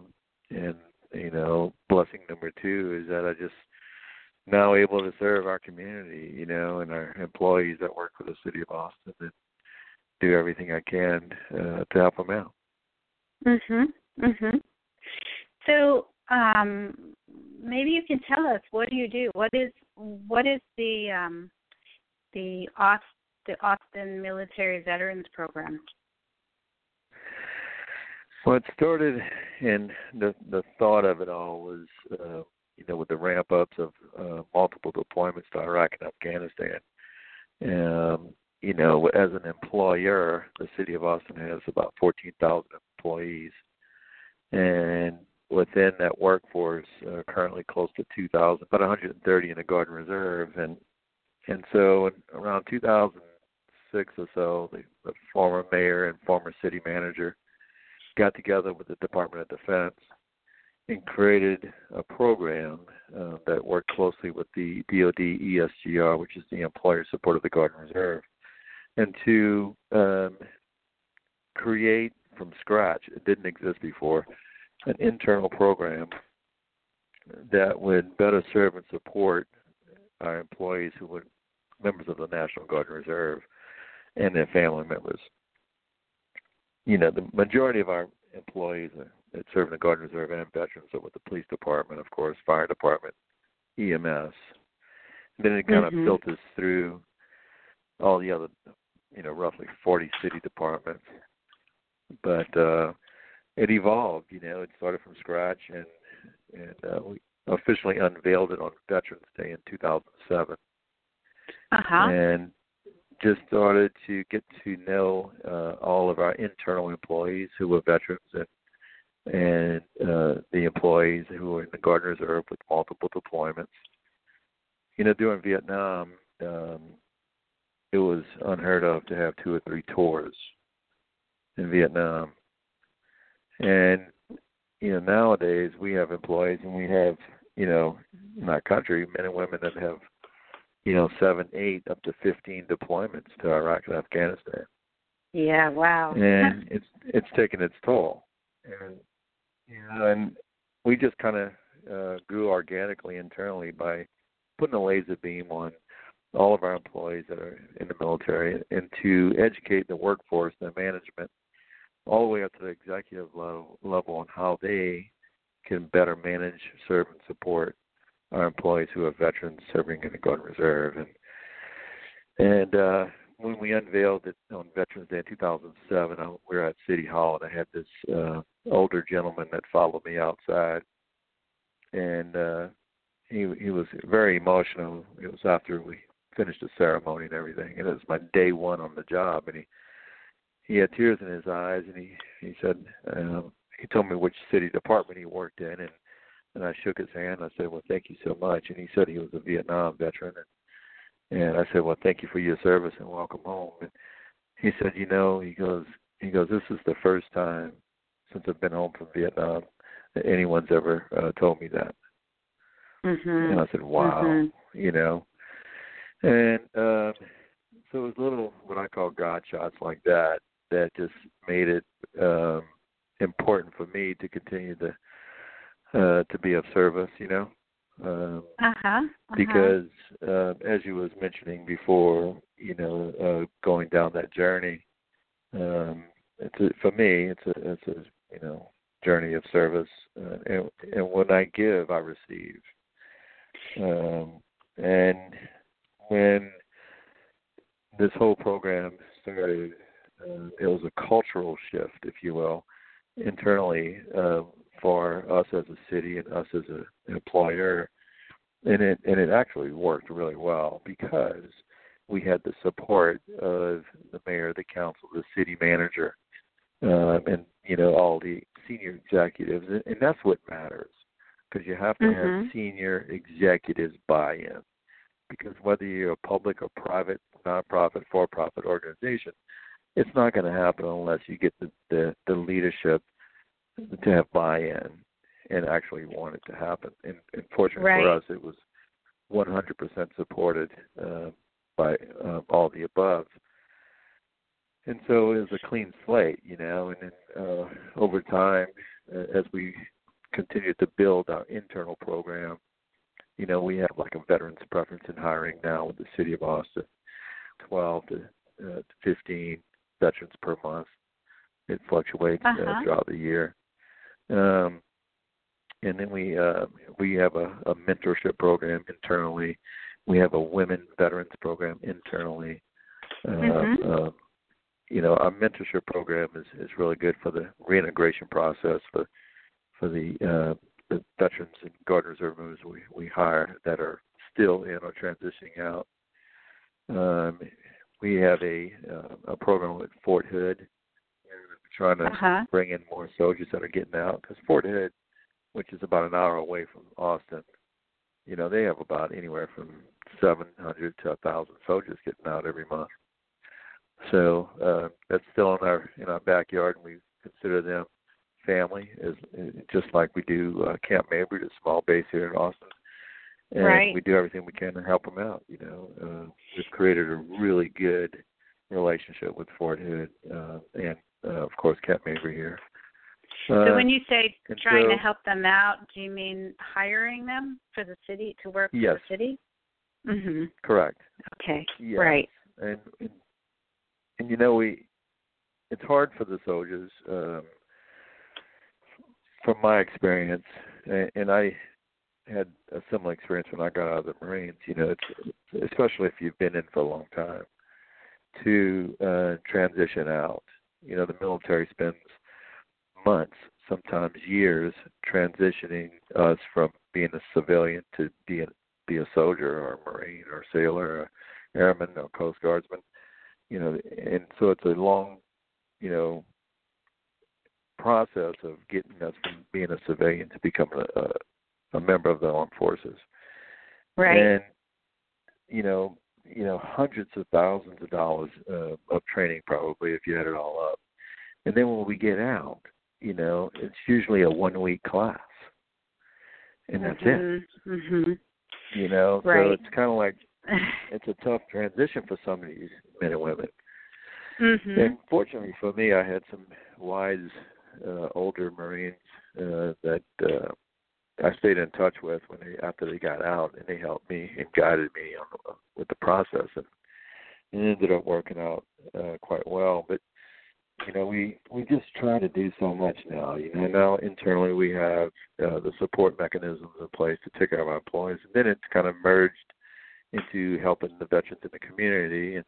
and you know, blessing number two is that I just now able to serve our community, you know, and our employees that work for the city of Austin and do everything I can uh, to help them out. Mhm. Mhm. So, um, maybe you can tell us what do you do? What is what is the um, the Austin, the Austin Military Veterans Program? Well, it started, and the the thought of it all was, uh, you know, with the ramp ups of uh, multiple deployments to Iraq and Afghanistan. Um, you know, as an employer, the city of Austin has about 14,000 employees, and within that workforce, uh, currently close to 2,000, about 130 in the Guard and Reserve, and and so around 2006 or so, the, the former mayor and former city manager got together with the Department of Defense and created a program uh, that worked closely with the DoD ESGR, which is the employer support of the Guard and Reserve, and to um, create from scratch, it didn't exist before, an internal program that would better serve and support our employees who were members of the National Guard and Reserve and their family members. You know, the majority of our employees that serve in the Guard and Reserve and veterans are with the police department, of course, fire department, EMS. And then it kind mm-hmm. of filters through all the other, you know, roughly 40 city departments. But uh, it evolved. You know, it started from scratch, and and uh, we officially unveiled it on Veterans Day in 2007. Uh-huh. And just started to get to know uh, all of our internal employees who were veterans and and uh, the employees who were in the Guard Reserve with multiple deployments. You know, during Vietnam, um, it was unheard of to have two or three tours in Vietnam. And you know, nowadays we have employees and we have, you know, in our country, men and women that have, you know, seven, eight, up to fifteen deployments to Iraq and Afghanistan. Yeah, wow. And *laughs* it's it's taken its toll. And you know, and we just kind of uh, grew organically internally by putting a laser beam on all of our employees that are in the military and to educate the workforce, the management, all the way up to the executive level, level on how they can better manage, serve, and support our employees who are veterans serving in the Guard Reserve. And and uh, when we unveiled it on Veterans Day in 2007, I, we were at City Hall, and I had this uh, older gentleman that followed me outside, and uh, he he was very emotional. It was after we finished the ceremony and everything, and it was my day one on the job, and he he had tears in his eyes, and he he said um, he told me which city department he worked in, and and I shook his hand. I said, "Well, thank you so much." And he said he was a Vietnam veteran, and and I said, "Well, thank you for your service and welcome home." And he said, "You know," he goes, he goes, "This is the first time since I've been home from Vietnam that anyone's ever uh, told me that." Mhm. And I said, "Wow," mm-hmm. you know. And um, so it was little what I call God shots like that that just made it um, important for me to continue to uh, to be of service. You know. Um, uh-huh, uh-huh. Because uh, as you was mentioning before, you know, uh, going down that journey, um, it's a, for me, it's a it's a you know journey of service, uh, and, and when I give, I receive. Um, and when this whole program started, uh, it was a cultural shift, if you will, internally uh, for us as a city and us as a, an employer, and it and it actually worked really well because we had the support of the mayor, the council, the city manager, um, and you know all the senior executives, and, and that's what matters because you have to mm-hmm. have senior executives buy-in. Because whether you're a public or private, nonprofit, for-profit organization, it's not going to happen unless you get the, the the leadership to have buy-in and actually want it to happen. And, and fortunately right. for us, it was 100% supported uh, by uh, all the above. And so it was a clean slate, you know. And then uh, over time, uh, as we continue to build our internal program. You know, we have like a veterans preference in hiring now with the city of Austin, 12 to, uh, to 15 veterans per month. It fluctuates uh, Uh-huh. throughout the year. Um, and then we uh, we have a, a mentorship program internally. We have a women veterans program internally. Uh, Mhm. um, you know, our mentorship program is, is really good for the reintegration process for for the uh, the veterans and guard reserve members we, we hire that are still in or transitioning out. Um, we have a uh, a program with Fort Hood. We're trying to Uh-huh. bring in more soldiers that are getting out because Fort Hood, which is about an hour away from Austin, you know, they have about anywhere from 700 to a 1,000 soldiers getting out every month. So uh, that's still in our in our backyard, and we consider them family, as just like we do uh, Camp Mabry, a small base here in Austin. And Right. we do everything we can to help them out. You know, uh, we've created a really good relationship with Fort Hood uh, and, uh, of course, Camp Mabry here. So Uh, when you say trying to help them out, do you mean hiring them for the city to work Yes. for the city? Mhm. correct. Okay. Yes. Right. and and, and you know we it's hard for the soldiers um from my experience and, and i had a similar experience when i got out of the marines you know it's especially if you've been in for a long time to uh transition out. You know the military spends months sometimes years transitioning us from being a civilian to being be a soldier or a marine or sailor or airman or coast guardsman you know and so it's a long you know process of getting us from being a civilian to becoming a, a, a member of the armed forces. Right. and you know you know hundreds of thousands of dollars uh, of training probably if you add it all up. And then when we get out you know it's usually a one week class. And that's it. Mhm. you know so it's kind of like *sighs* it's a tough transition for some of these men and women. Mhm. and fortunately for me, I had some wise uh, older Marines uh, that uh, I stayed in touch with when they after they got out, and they helped me and guided me on, with the process, and it ended up working out uh, quite well. But you know, we we just try to do so much now. You know, now internally we have uh, the support mechanisms in place to take care of our employees, and then it's kind of merged into helping the veterans in the community and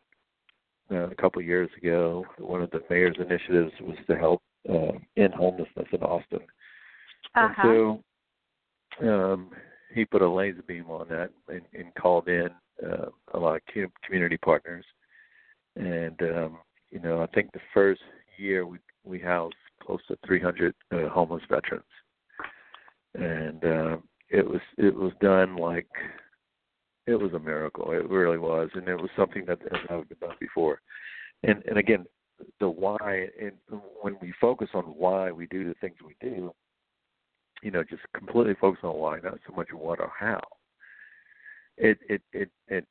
uh, a couple of years ago, one of the mayor's initiatives was to help uh, end homelessness in Austin. Uh-huh. And so um, he put a laser beam on that and, and called in uh, a lot of community partners. And um, you know, I think the first year we we housed close to 300 uh, homeless veterans, and uh, it was it was done like it was a miracle. It really was, and it was something that has never been done before. And and again, the why. And when we focus on why we do the things we do, you know, just completely focus on why, not so much what or how. It it it it.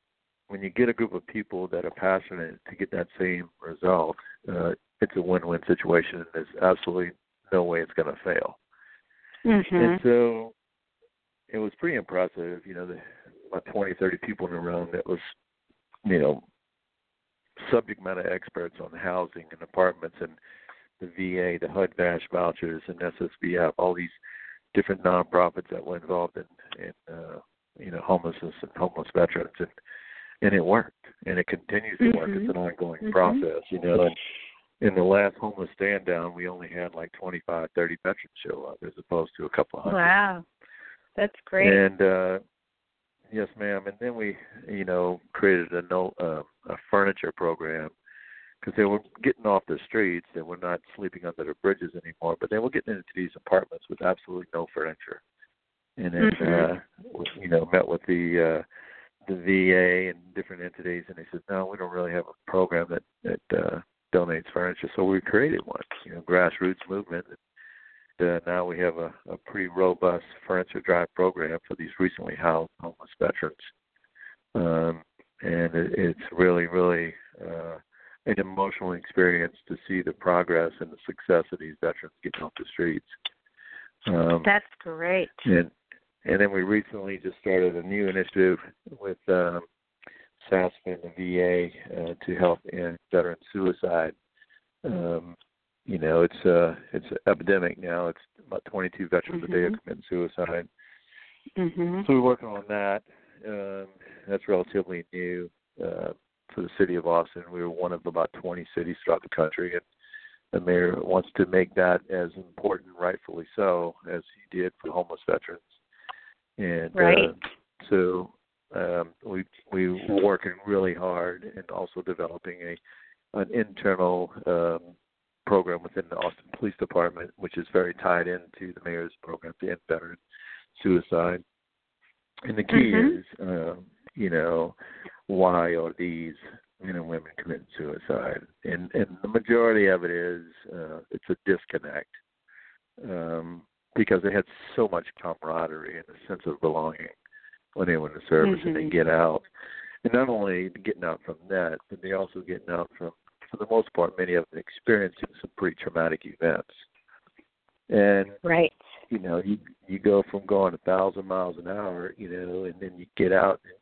When you get a group of people that are passionate to get that same result, uh, it's a win-win situation. and There's absolutely no way it's going to fail. And Mhm. so it was pretty impressive, you know, the, about 20, 30 people in the room that was, you know, subject matter experts on housing and apartments and the VA, the HUD VASH vouchers and SSVF, all these different nonprofits that were involved in, in uh, you know, homelessness and homeless veterans. And, and it worked. And it continues to work. Mhm. It's an ongoing Mhm. process, you know. And in the last homeless stand down, we only had like 25, 30 veterans show up as opposed to a couple of hundred. Wow. That's great. And uh yes, ma'am. And then we, you know, created a no uh, a furniture program because they were getting off the streets. They were not sleeping under the bridges anymore, but they were getting into these apartments with absolutely no furniture. And then, Mhm. uh, you know, met with the uh, the VA and different entities, and they said, no, we don't really have a program that that uh, donates furniture. So we created one, you know, grassroots movement. And, uh, now we have a, a pretty robust furniture drive program for these recently housed homeless veterans, um, and it, it's really, really uh, an emotional experience to see the progress and the success of these veterans getting off the streets. Um, That's great. and and then we recently just started a new initiative with um, and the VA uh, to help in veteran suicide. Um, you know, it's uh it's an epidemic now. It's about 22 veterans a day are Mhm. committing suicide. Mhm. So we're working on that. Um, that's relatively new uh, for the city of Austin. We were one of about 20 cities throughout the country, and the mayor wants to make that as important, rightfully so, as he did for homeless veterans. And Right. uh, so um, we we were working really hard and also developing a an internal um, program within the Austin Police Department, which is very tied into the mayor's program to end veteran suicide. And the key Mhm. is, um, you know, why are these men and women committing suicide? And and the majority of it is uh, it's a disconnect um, because they had so much camaraderie and a sense of belonging when they in the service and they Mhm. get out. And not only getting out from that, but they also getting out from, for the most part, many of them experiencing some pretty traumatic events. And Right. you know, you you go from going a thousand miles an hour, you know, and then you get out, and,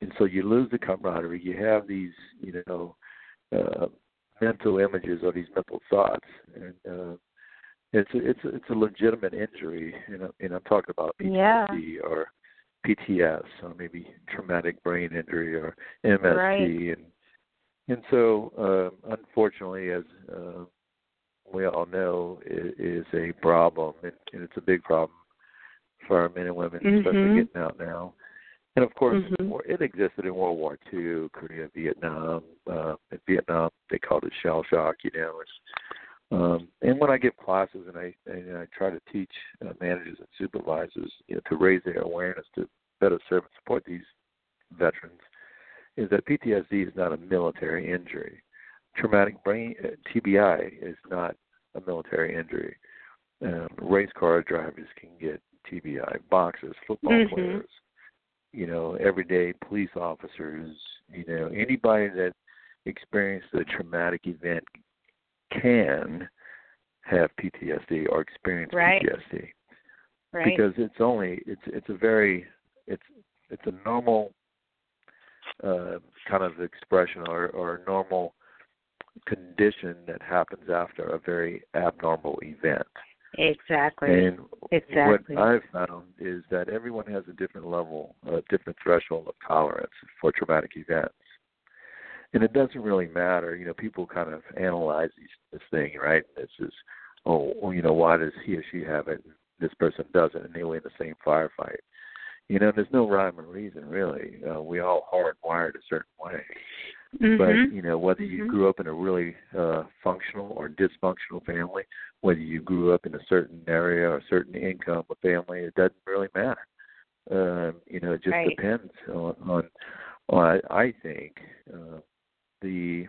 and so you lose the camaraderie. You have these, you know, uh, mental images or these mental thoughts, and uh, it's a, it's a, it's a legitimate injury. You know, and I'm talking about PTSD Yeah. or PTS or maybe traumatic brain injury or MST, Right. and and so um, unfortunately, as uh, we all know is, is a problem, and, and it's a big problem for our men and women, especially Mhm. getting out now. And of course, Mhm. it existed in World War II, Korea, Vietnam. Uh, in Vietnam, they called it shell shock. You know, it's, um, and when I give classes and I and I try to teach uh, managers and supervisors, you know, to raise their awareness to better serve and support these veterans, is that PTSD is not a military injury traumatic brain uh, TBI is not a military injury. Um, race car drivers can get TBI. Boxers, football Mhm. players, you know, everyday police officers, you know, anybody that experienced a traumatic event can have PTSD or experience Right. PTSD Right. because it's only it's it's a very it's it's a normal uh, kind of expression or or a normal condition that happens after a very abnormal event. Exactly. And Exactly. what I've found is that everyone has a different level, a different threshold of tolerance for traumatic events. And it doesn't really matter, you know, people kind of analyze these, this thing, right? This is, oh, you know, why does he or she have it this person doesn't and they were in the same firefight? You know, there's no rhyme or reason, really. Uh, we all hardwired a certain way Mhm. but you know whether you Mhm. grew up in a really uh functional or dysfunctional family whether you grew up in a certain area or a certain income or family it doesn't really matter um you know it just Right. depends on on, on I, I think uh the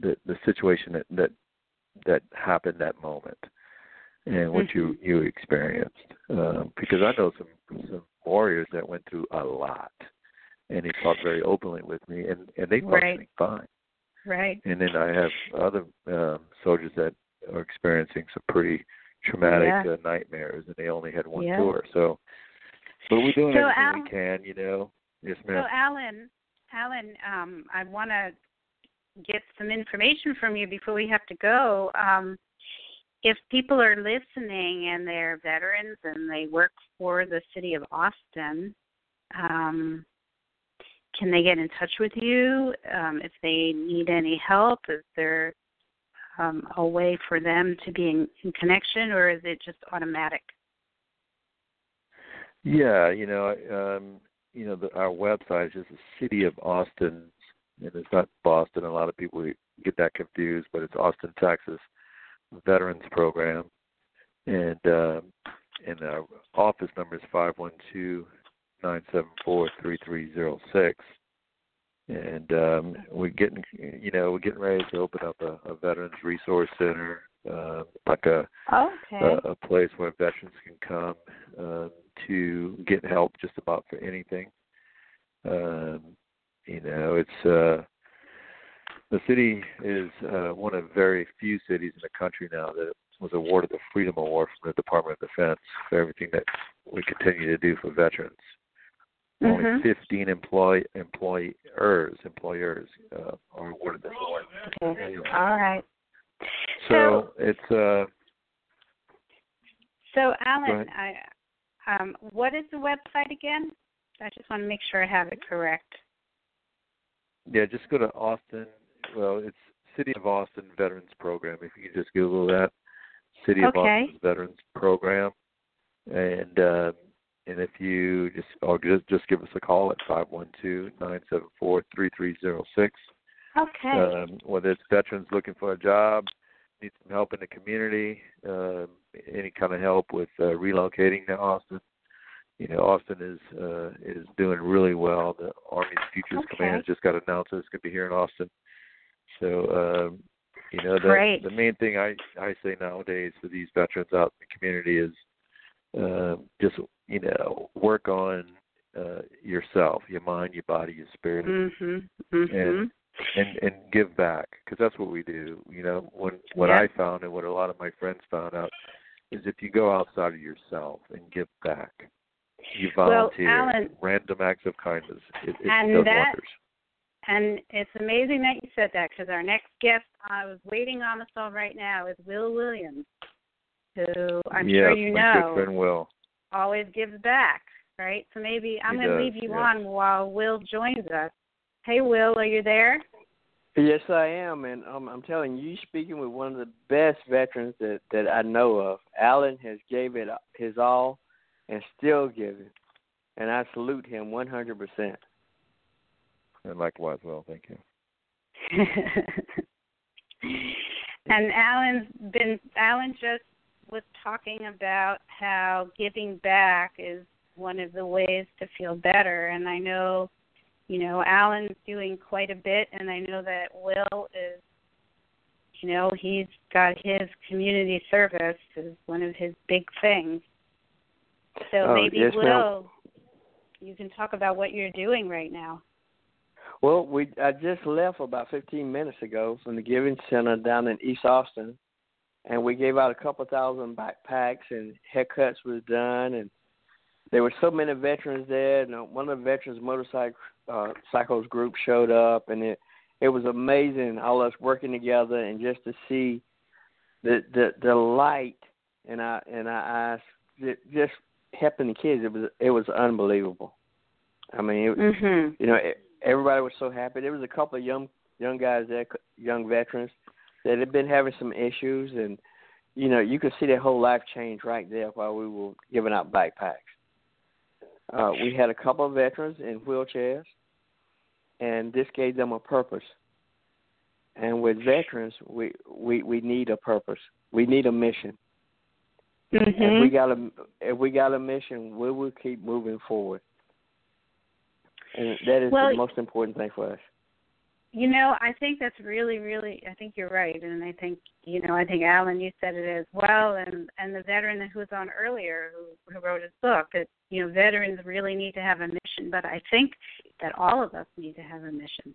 the the situation that that that happened that moment and what you Mm-hmm. you experienced um because i know some some warriors that went through a lot and they talked very openly with me and and they Right. functioning fine right. and then i have other um soldiers that are experiencing some pretty traumatic Yeah. uh, nightmares and they only had one Yeah. tour so but we're doing So, everything Al- we can you know yes ma'am So, Allen, Allen, um, I want to get some information from you before we have to go. Um, if people are listening and they're veterans and they work for the city of Austin, um, can they get in touch with you um, if they need any help? Is there um, a way for them to be in, in connection, or is it just automatic? Yeah, you know, um, you know, the, our website is just the city of Austin, and it's not Boston. A lot of people get that confused, but it's Austin, Texas Veterans Program, and um, and our office number is five one two nine seven four three three zero six. And um, we're getting, you know, we're getting ready to open up a, a Veterans Resource Center, uh, like a Okay. a, a place where veterans can come um, to get help just about for anything. Um, you know, it's uh, the city is uh, one of very few cities in the country now that was awarded the Freedom Award from the Department of Defense for everything that we continue to do for veterans. Mm-hmm. Only 15 employ employers employers uh, are awarded this award. Okay. Anyway. All right. So it's uh, So, Allen. I, um, what is the website again? I just want to make sure I have it correct. yeah, just go to Austin. Well, it's City of Austin Veterans Program. If you just Google that, City of Austin Veterans Program, and uh, and if you just or just just give us a call at five one two nine seven four three three zero six. Okay. um, whether it's veterans looking for a job, need some help in the community, um, any kind of help with uh, relocating to Austin. You know, Austin is uh, is doing really well. The Army's Futures Okay. Command just got announced that it's going to be here in Austin. So, um, you know, the Great. the main thing I I say nowadays for these veterans out in the community is um, just you know work on uh, yourself, your mind, your body, your spirit, Mhm. Mhm. and and give back because that's what we do you know when what Yeah. i found and what a lot of my friends found out is if you go outside of yourself and give back you Well, volunteer Allen- random acts of kindness it, it And does that- wonders And it's amazing that you said that because our next guest, I was waiting on the phone right now, is Will Williams, who I'm yes, sure you my know good friend will always gives back, right? So maybe I'm going to leave you yes. on while Will joins us. Hey, Will, are you there? Yes, I am, and um, I'm telling you, speaking with one of the best veterans that that I know of. Allen has gave it his all, and still giving, and I salute him 100 percent. and likewise Will, thank you *laughs* and Allen's been Allen just was talking about how giving back is one of the ways to feel better. And I know you know Allen's doing quite a bit and I know that Will is you know he's got his community service is one of his big things. So Oh, maybe yes, ma'am. Will you can talk about what you're doing right now. Well, we I just left about 15 minutes ago from the Giving Center down in East Austin, and we gave out a couple thousand backpacks and haircuts was done, and there were so many veterans there. And uh, one of the veterans motorcycle uh, cycles group showed up, and it it was amazing all us working together and just to see the the the light in our in our eyes, ju- just helping the kids. It was it was unbelievable. I mean, it, mhm you know, e- everybody was so happy. There was a couple of young young guys there, young veterans, that had been having some issues, and you know, you could see their whole life change right there while we were giving out backpacks. Uh, we had a couple of veterans in wheelchairs, and this gave them a purpose. And with veterans, we we we need a purpose. We need a mission. If we mhm got a if we got a mission, we will keep moving forward. And that is Well, the most important thing for us. You know, I think that's really, really. I think you're right, and I think you know, I think Allen, you said it as well, and and the veteran who was on earlier, who who wrote his book, that you know, veterans really need to have a mission, but I think that all of us need to have a mission.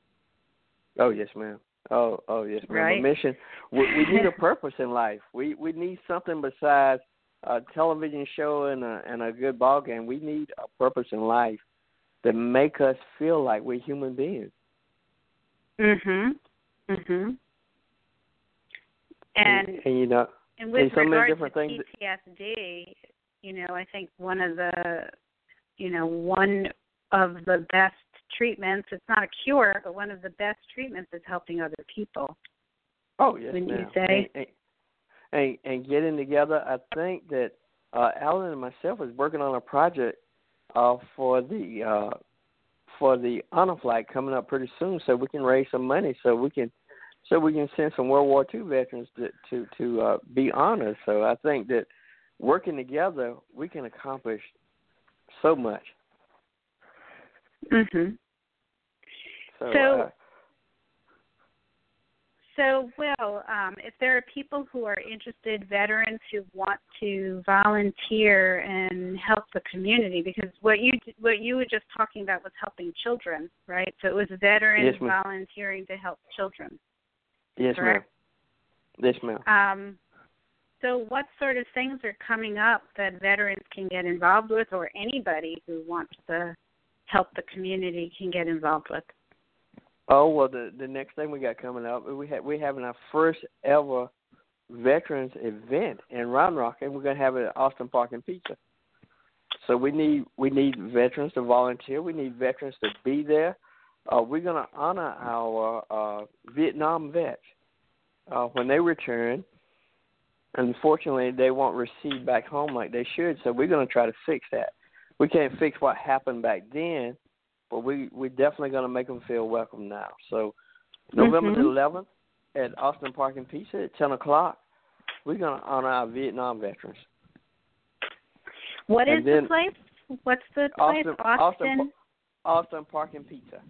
Oh yes, ma'am. Oh oh yes, ma'am. Right. A mission. We, we need a purpose in life. We we need something besides a television show and a and a good ball game. We need a purpose in life that make us feel like we're human beings. Mhm. Mhm. And and, you know, And with And so many regard different to things PTSD, you know, I think one of the, you know, one of the best treatments, it's not a cure, but one of the best treatments is helping other people. oh yes, Wouldn't you say? And, and, and and getting together, I think that uh Allen and myself is working on a project uh for the uh for the honor flight coming up pretty soon so we can raise some money so we can so we can send some World War II veterans to to to uh, be honored. So I think that working together we can accomplish so much. Mhm. So, So- uh, So, Will, um, if there are people who are interested, veterans who want to volunteer and help the community, because what you what you were just talking about was helping children, right? So it was veterans Yes, volunteering to help children. Yes, correct? ma'am. Yes, ma'am. Um, so, what sort of things are coming up that veterans can get involved with, or anybody who wants to help the community can get involved with? Oh well, the the next thing we got coming up, we have we having our first ever veterans event in Round Rock, and we're gonna have it at Austin Park and Pizza. So we need we need veterans to volunteer. We need veterans to be there. Uh, we're gonna honor our uh, Vietnam vets uh, when they return. Unfortunately, they won't receive back home like they should. So we're gonna try to fix that. We can't fix what happened back then, but we we're definitely gonna make them feel welcome now. So November Mhm. the 11th at Austin Park and Pizza at 10 o'clock, we're gonna honor our Vietnam veterans. What is And then- the place? What's the place? Austin, Austin, Austin, Austin Park and Pizza.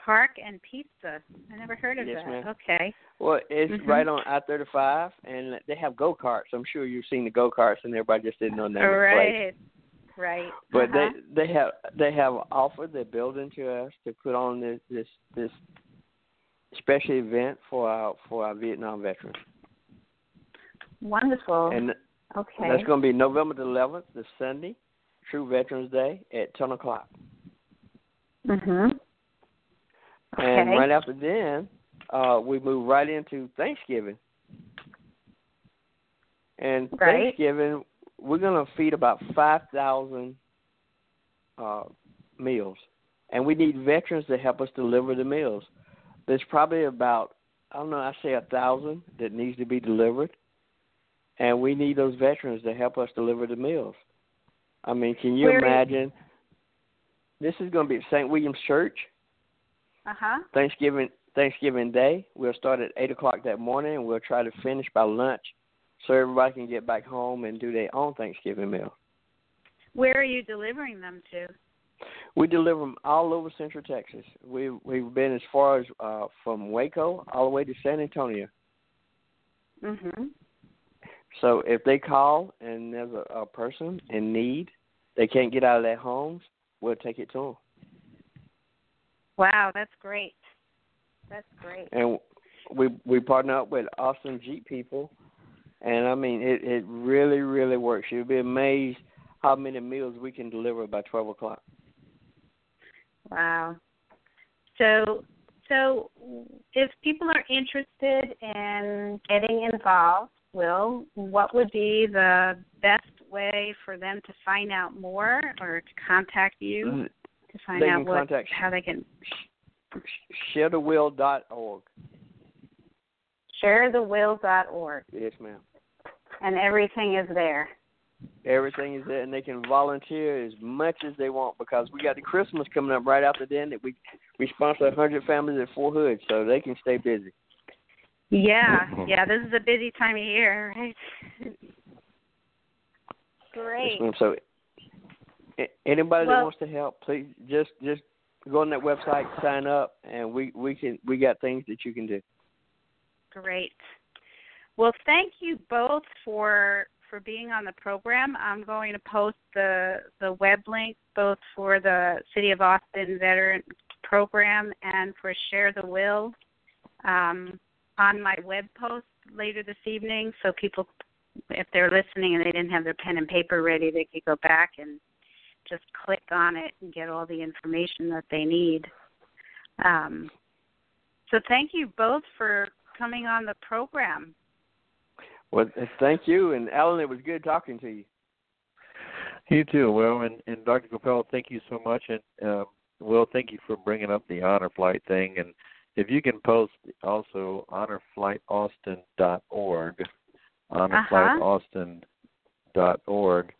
Park and Pizza. I never heard of Yes, that. ma'am. Okay. Well, it's Mhm. right on I thirty five, and they have go karts. I'm sure you've seen the go karts, and everybody just didn't know place. right. Right. But uh-huh. they they have they have offered their building to us to put on this this this special event for our for our Vietnam veterans, wonderful. and okay. that's going to be November the 11th, the Sunday, True Veterans Day at 10 o'clock. Mhm. Okay. And right after then, uh, we move right into Thanksgiving. And Right. Thanksgiving, we're going to feed about 5,000 uh, meals. And we need veterans to help us deliver the meals. There's probably about, I don't know, I say a thousand that needs to be delivered. And we need those veterans to help us deliver the meals. I mean, can you Where is- imagine? This is going to be at St. William's Church. Uh-huh. Thanksgiving Thanksgiving Day. We'll start at eight o'clock that morning, and we'll try to finish by lunch, so everybody can get back home and do their own Thanksgiving meal. Where are you delivering them to? We deliver them all over Central Texas. We we've been as far as uh, from Waco all the way to San Antonio. Mhm. So if they call and there's a, a person in need, they can't get out of their homes, we'll take it to them. Wow, that's great. That's great. and we we partner up with awesome Jeep people, and I mean it it really really works. You'll be amazed how many meals we can deliver by twelve o'clock. Wow. So, so if people are interested in getting involved, Will, what would be the best way for them to find out more or to contact you mm-hmm. to find They out what how they can ShareTheWill.org. sharethewill.org Yes, ma'am. And everything is there. Everything is there, and they can volunteer as much as they want because we got the Christmas coming up right after then. That we we sponsor a hundred families at Fort Hood, so they can stay busy. Yeah, mm-hmm. yeah, this is a busy time of year, right? Great. So, anybody Well- that wants to help, please just just go on that website, sign up, and we we can we got things that you can do. Great. Well, thank you both for for being on the program. I'm going to post the the web link both for the City of Austin Veteran Program and for Share the Will um, on my web post later this evening, so people, if they're listening and they didn't have their pen and paper ready, they could go back and just click on it and get all the information that they need. Um, so thank you both for coming on the program. Well, thank you, and Allen. It was good talking to you. You too, Will, and, and Dr. Karpel, thank you so much, and um, Will, thank you for bringing up the honor flight thing, and if you can post also honorflightaustin.org, honorflightaustin.org,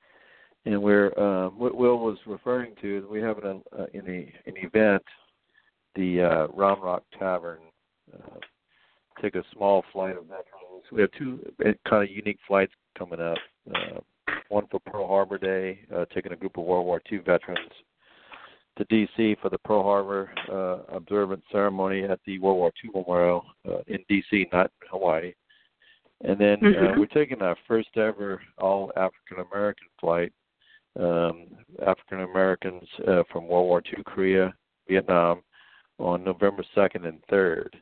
and we're um, what Will was referring to we have an uh, in an event, the uh, Round Rock Tavern. Uh, took a small flight of veterans. So we have two kind of unique flights coming up. Uh, one for Pearl Harbor Day, uh, taking a group of World War II veterans to D.C. for the Pearl Harbor uh, observance ceremony at the World War II Memorial uh, in D.C., not Hawaii. And then uh, Mhm. we're taking our first ever all African American flight. Um, African Americans uh, from World War II, Korea, Vietnam, on November 2nd and 3rd.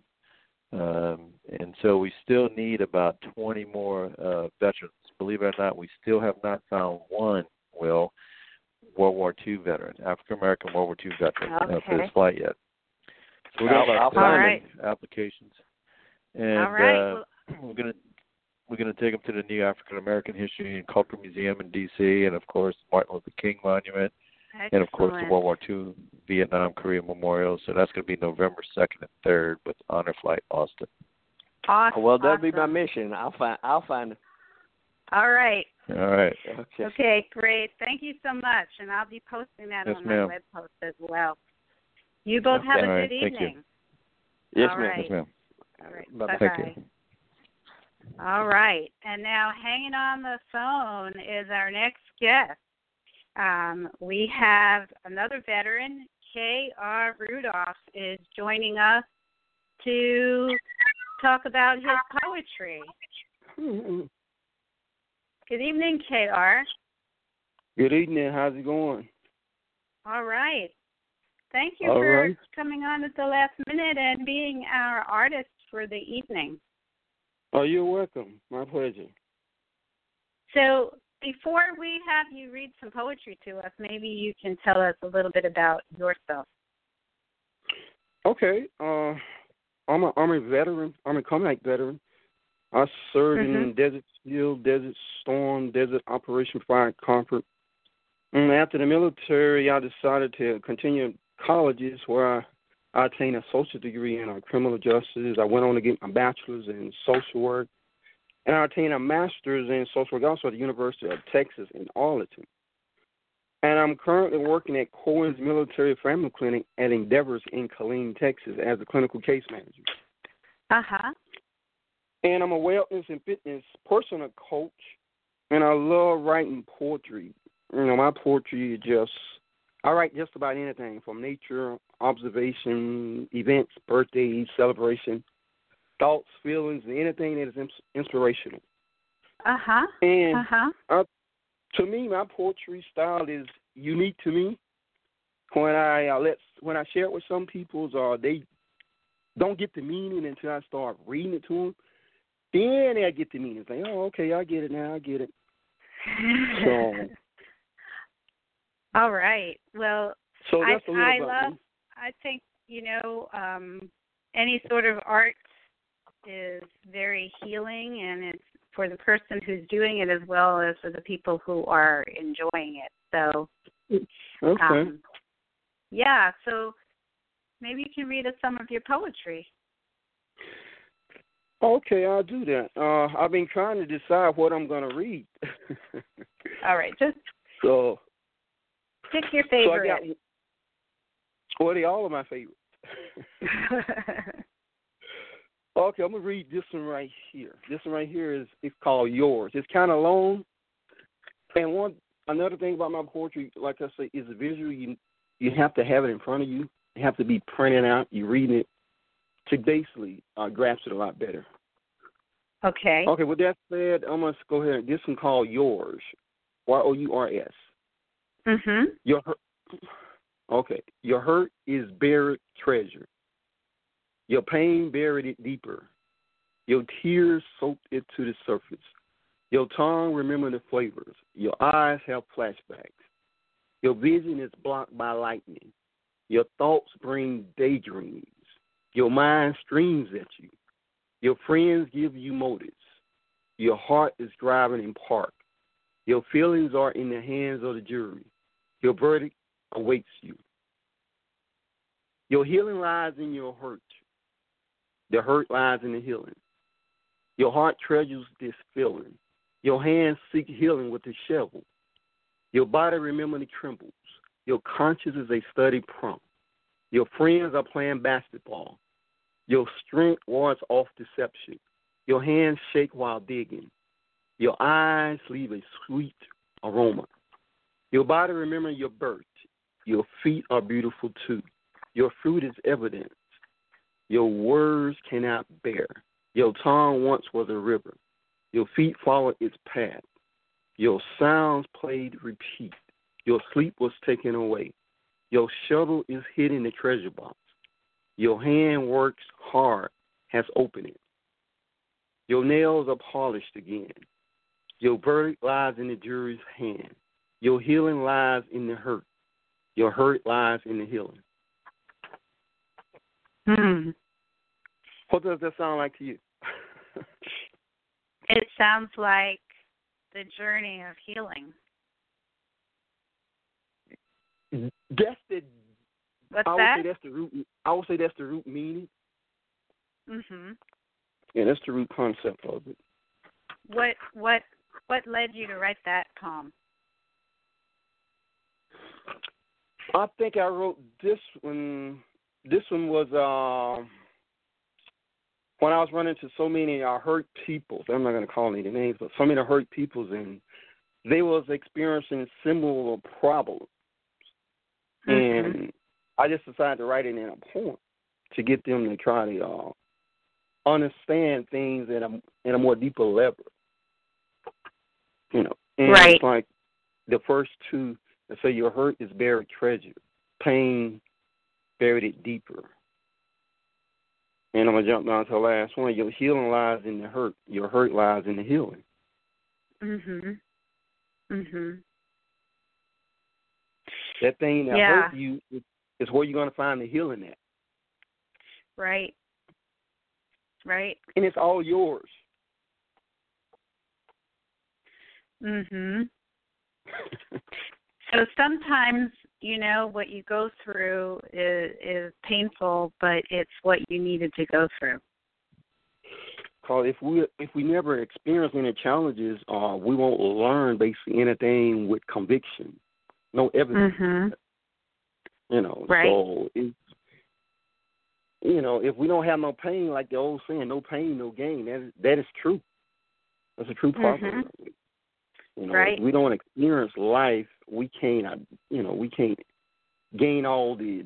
Um, and so we still need about 20 more uh, veterans. Believe it or not, we still have not found one, Will, World War II veteran, African American World War II veteran okay. uh, for this flight yet. So we got about 30 right. applications. And All right. uh, we're going to we're going to take them to the new African American History and Cultural Museum in D.C. and of course Martin Luther King Monument excellent. and of course the World War II Vietnam Korea Memorial. So that's going to be November second and third with Honor Flight Austin. Awesome. Well, that'll be my mission. I'll find. I'll find. It. All right. All right. Okay. Okay, great. Thank you so much, and I'll be posting that Yes, on ma'am. my web post as well. You both have a All good right, thank you. evening. Yes, All ma'am. right. Yes, ma'am. All right. Bye-bye. Bye Thank you. All right. And now hanging on the phone is our next guest. Um, we have another veteran, K.R. Rudolph, is joining us to talk about his poetry. Good evening, K.R. Good evening. How's it going? All right. Thank you All for right. coming on at the last minute and being our artist for the evening. Oh, you're welcome. My pleasure. So, before we have you read some poetry to us, maybe you can tell us a little bit about yourself. Okay. Uh, I'm a I'm a veteran. I'm a combat veteran. I served in Desert Shield, Desert Storm, Desert Operation Fire Comfort. And after the military, I decided to continue colleges where I, I attained a social degree in criminal justice. I went on to get my bachelor's in social work, and I attained a master's in social work also at the University of Texas in Arlington. And I'm currently working at Cohen's Military Family Clinic at Endeavors in Killeen, Texas, as a clinical case manager. Uh huh. And I'm a wellness and fitness personal coach, and I love writing poetry. You know, my poetry is just I write just about anything from nature, observation, events, birthdays, celebration, thoughts, feelings, and anything that is inspirational. Uh huh. And Uh huh. to me, my poetry style is unique to me. When I uh, let when I share it with some people, uh, they don't get the meaning until I start reading it to them. Then they get the meaning. It's like, oh, okay, I get it now. I get it. *laughs* So, All right. Well, so I I love. me. I think you know um, any sort of art is very healing, and it's for the person who's doing it as well as for the people who are enjoying it. So, Okay. um, yeah. So maybe you can read us some of your poetry. Okay, I'll do that. Uh, I've been trying to decide what I'm going to read. *laughs* All right. Just so, pick your so favorite. got. Well, they all of my favorites. *laughs* Okay, I'm gonna read this one right here. This one right here is it's called Yours. It's kind of long, and one another thing about my poetry, like I say, is the visual. You you have to have it in front of you. You have to be printing out. You reading it to basically uh, grasp it a lot better. okay. Okay, with that said, I'm gonna go ahead. And this one called Yours. Y O U R S. Mhm. Your hurt. Okay, your hurt is buried treasure. Your pain buried it deeper. Your tears soaked it to the surface. Your tongue remember the flavors. Your eyes have flashbacks. Your vision is blocked by lightning. Your thoughts bring daydreams. Your mind streams at you. Your friends give you motives. Your heart is driving in park. Your feelings are in the hands of the jury. Your verdict awaits you. Your healing lies in your hurt. The hurt lies in the healing. Your heart treasures this feeling. Your hands seek healing with the shovel. Your body remember the trembles. Your conscience is a study prompt. Your friends are playing basketball. Your strength wards off deception. Your hands shake while digging. Your eyes leave a sweet aroma. Your body remember your birth. Your feet are beautiful too. Your fruit is evidence. Your words cannot bear. Your tongue once was a river. Your feet followed its path. Your sounds played repeat. Your sleep was taken away. Your shuttle is hid in the treasure box. Your hand works hard, has opened it. Your nails are polished again. Your verdict lies in the jury's hand. Your healing lies in the hurt. Your hurt lies in the healing. Hmm. What does that sound like to you? it sounds like the journey of healing. That's the. What's I would that? say that's the root. I would say that's the root meaning. Mhm. Yeah, that's the root concept of it. What what what led you to write that poem? I think I wrote this one. This one was uh, when I was running to so many uh, hurt peoples. I'm not going to call any names, but so many hurt peoples, and they was experiencing similar problems. Mm-hmm. And I just decided to write it in a poem to get them to try to uh, understand things in a in a more deeper level. You know, and Right. it's like the first two that say your hurt is buried treasure, pain buried it deeper. And I'm gonna jump down to the last one. Your healing lies in the hurt. Your hurt lies in the healing. Mhm. Mhm. That thing that Yeah. hurt you is, where you're gonna find the healing at, Right. Right. and it's all yours. Mhm. *laughs* So sometimes, you know, what you go through is is painful, but it's what you needed to go through. Cause if we if we never experience any challenges, uh, we won't learn basically anything with conviction, no evidence. Mhm. You know, Right. so it's you know if we don't have no pain, like the old saying, no pain, no gain. That is, that is true. That's a true proverb. You know, Right. if we don't experience life, we can't. uh, You know, we can't gain all the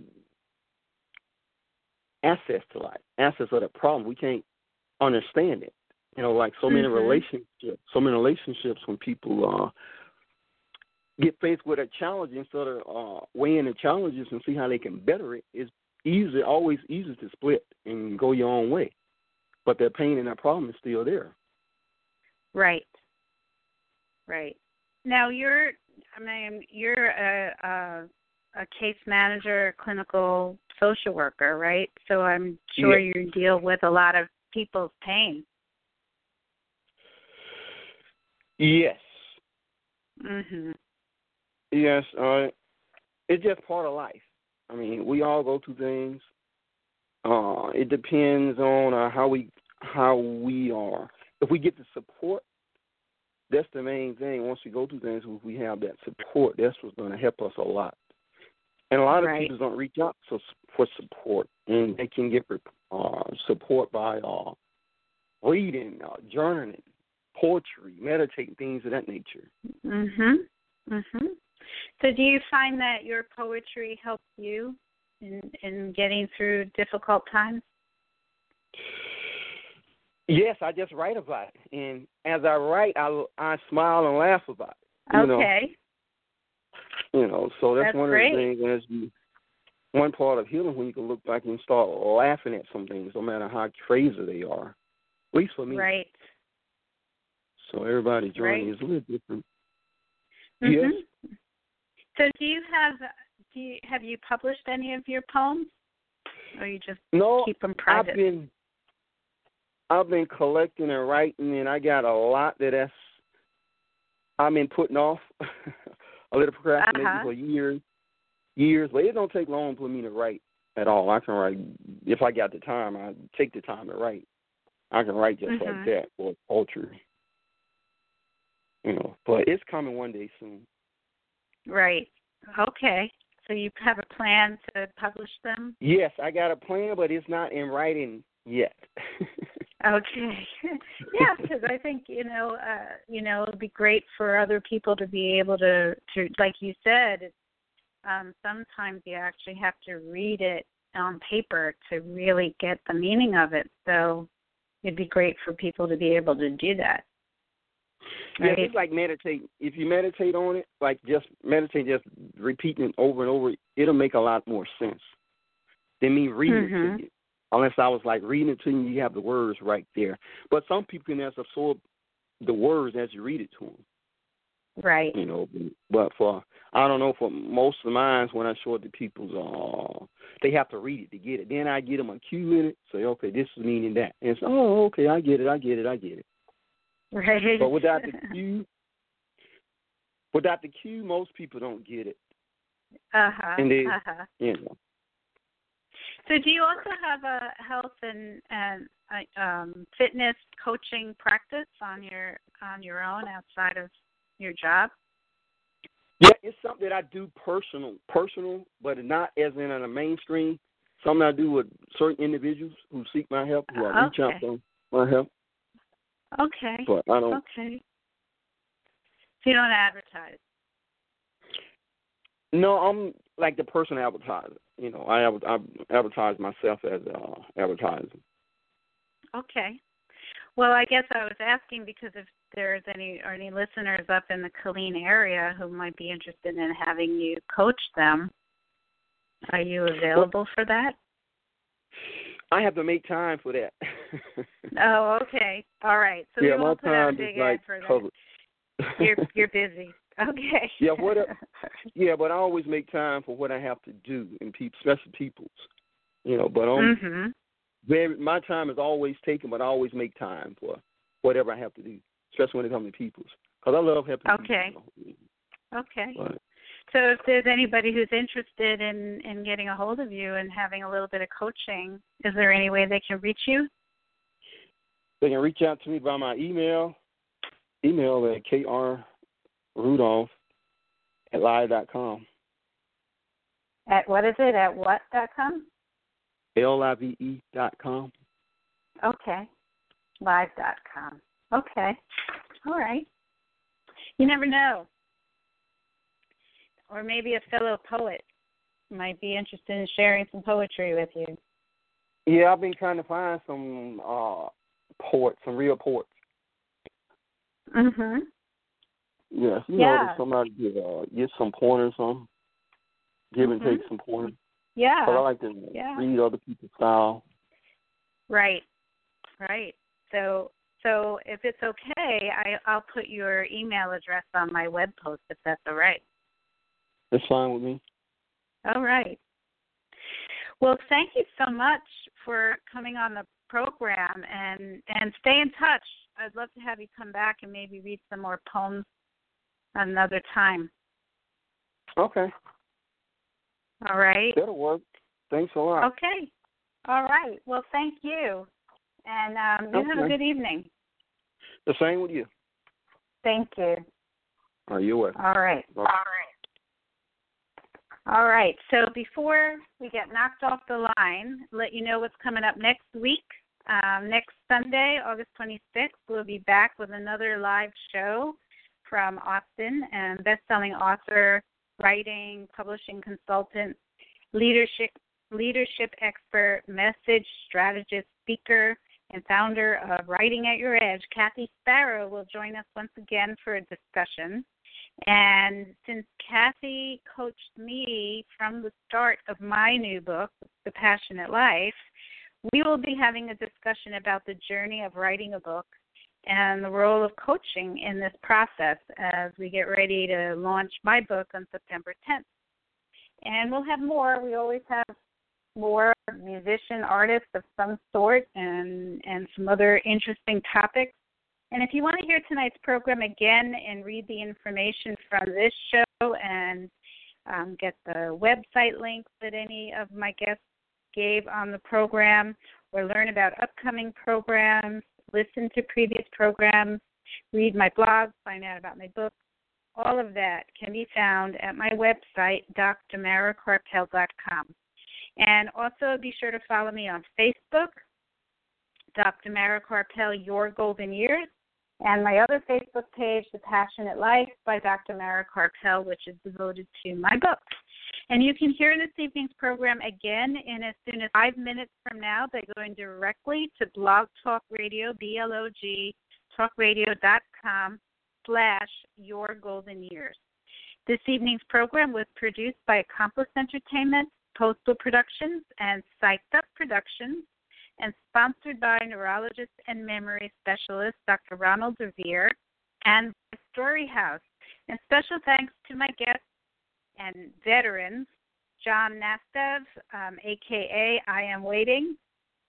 access to life, access of the problem. We can't understand it. You know, like so many Mhm. relationships, so many relationships when people uh get faced with a challenge instead of uh weighing the challenges and see how they can better it, it's easy always easy to split and go your own way. But that pain and that problem is still there. Right. Right. Now you're I mean you're a a, a case manager, clinical social worker, right? So I'm sure Yeah. you deal with a lot of people's pain. Yes. Mhm. Yes, uh it's just part of life. I mean, we all go through things. Uh it depends on uh, how we how we are. If we get the support, that's the main thing. Once we go through things, if we have that support, that's what's going to help us a lot. And a lot of Right. people don't reach out so, for support, and they can get uh, support by uh, reading, uh, journaling, poetry, meditating, things of that nature. Mhm. Mhm. So do you find that your poetry helps you in in getting through difficult times? Yes, I just write about it, and as I write, I I smile and laugh about it. You know, okay. you know, so that's, That's one great. of the things. As you, one part of healing when you can look back and start laughing at some things, no matter how crazy they are. At least for me. Right. So everybody's journey Right. is a little different. Mhm. Yes. So do you have do you have you published any of your poems, or you just No, keep them private? I've been I've been collecting and writing, and I got a lot that that's I've been putting off *laughs* a little procrastinating Uh-huh. for years, years. But it don't take long for me to write at all. I can write if I got the time. I take the time to write. I can write just like that or poetry. You know, but it's coming one day soon. Right. Okay. So you have a plan to publish them? Yes, I got a plan, but it's not in writing yet. *laughs* Okay. *laughs* yeah, because I think you know, uh, you know, it'd be great for other people to be able to, to like you said. It's, um, sometimes you actually have to read it on paper to really get the meaning of it. So it'd be great for people to be able to do that. Yeah, Right. it's like meditate. If you meditate on it, like just meditate, just repeating it over and over, it'll make a lot more sense than me reading it Mhm. to you. Unless I was like reading it to you, you have the words right there. But some people can just absorb the words as you read it to them. Right. You know, but for I don't know for most of mine when I show it to people, uh, they have to read it to get it. Then I get them a cue in it, say, okay, this is meaning that, and it's oh, okay, I get it, I get it, I get it. Right. But without the *laughs* cue, without the cue, most people don't get it. Uh huh. And they, uh-huh. you know. So, do you also have a health and and uh, um, fitness coaching practice on your on your own outside of your job? Yeah, it's something that I do personal, personal, but not as in on a mainstream. Something I do with certain individuals who seek my help, who I reach Okay. out for my help. Okay. But I don't. Okay. So you don't advertise. No, I'm like the person advertiser. You know, I I advertise myself as uh advertiser. Okay. Well, I guess I was asking because if there's any or any listeners up in the Killeen area who might be interested in having you coach them, are you available for that? I have to make time for that. *laughs* Oh, okay. All right. So yeah, we won't put out a big like ad for that. You're *laughs* you're busy. Okay. Yeah, what a- *laughs* yeah, but I always make time for what I have to do in people, especially people's. You know, but um, Mhm. very my time is always taken, but I always make time for whatever I have to do, especially when it comes to people's. Because I love helping Okay. people. Okay. But, So if there's anybody who's interested in in getting a hold of you and having a little bit of coaching, is there any way they can reach you? they can reach out to me by my email, email at krudolph at live dot com. At what is it? At what dot com? L I V E dot com. Okay. Live dot com. Okay. All right. You never know. Or maybe a fellow poet might be interested in sharing some poetry with you. Yeah, I've been trying to find some uh ports, some real ports. Mhm. Yes, you Yeah. know, somebody get uh, get some pointers on, give and Mhm. take some pointers. Yeah. But I like to Yeah. read other people's style. Right. Right. So so if it's okay, I I'll put your email address on my web post if that's all right. That's fine with me. All right. Well, thank you so much for coming on the program and and stay in touch. I'd love to have you come back and maybe read some more poems another time. Okay, All right. that'll work. Thanks a lot. Okay. All right. Well, thank you. And um, you have a good evening. The same with you. Thank you. Are you welcome. All right. Bye. All right. All right. So before we get knocked off the line, let you know what's coming up next week. Um, next Sunday, August 26th, we'll be back with another live show from Austin and best-selling author, writing, publishing consultant, leadership leadership expert, message strategist, speaker, and founder of Writing at Your Edge, Kathy Sparrow, will join us once again for a discussion. And since Kathy coached me from the start of my new book, The Passionate Life, we will be having a discussion about the journey of writing a book and the role of coaching in this process as we get ready to launch my book on September 10th. And we'll have more. We always have more musician artists of some sort and and some other interesting topics. And if you want to hear tonight's program again and read the information from this show and um, get the website links that any of my guests gave on the program, or learn about upcoming programs, listen to previous programs, read my blog, find out about my book, all of that can be found at my website, drmarakarpel.com. And also be sure to follow me on Facebook, Dr. Mara Karpel, Your Golden Years, and my other Facebook page, The Passionate Life by Dr. Mara Karpel, which is devoted to my book. And you can hear this evening's program again in as soon as five minutes from now by going directly to Blog Talk Radio, B-L-O-G, talkradio.com slash Your Golden Years. This evening's program was produced by Accomplice Entertainment, Postal Productions, and Psyched Up Productions. and sponsored by neurologist and memory specialist Dr. Ronald DeVere and Story House. And special thanks to my guests and veterans, John Nastav, um, aka I. M. Waiting,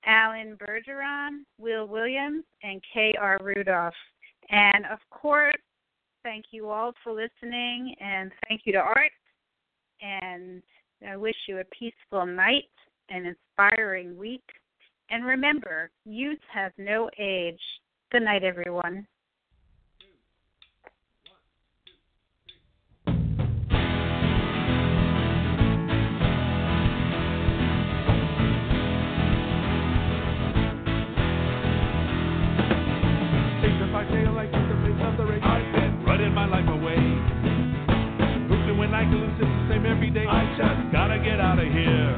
Allen Bergeron, Will Williams, and K.R. Rudolph. And of course, thank you all for listening, and thank you to Art. And I wish you a peaceful night, an inspiring week. And remember, youth has no age. Good night, everyone. My life away. Brooklyn when I can lose the same every day. I just gotta get out of here.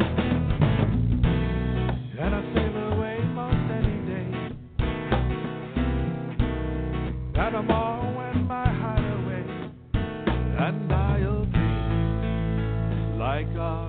And I sail away most any day. And I'm all in my hideaway. And I'll be like a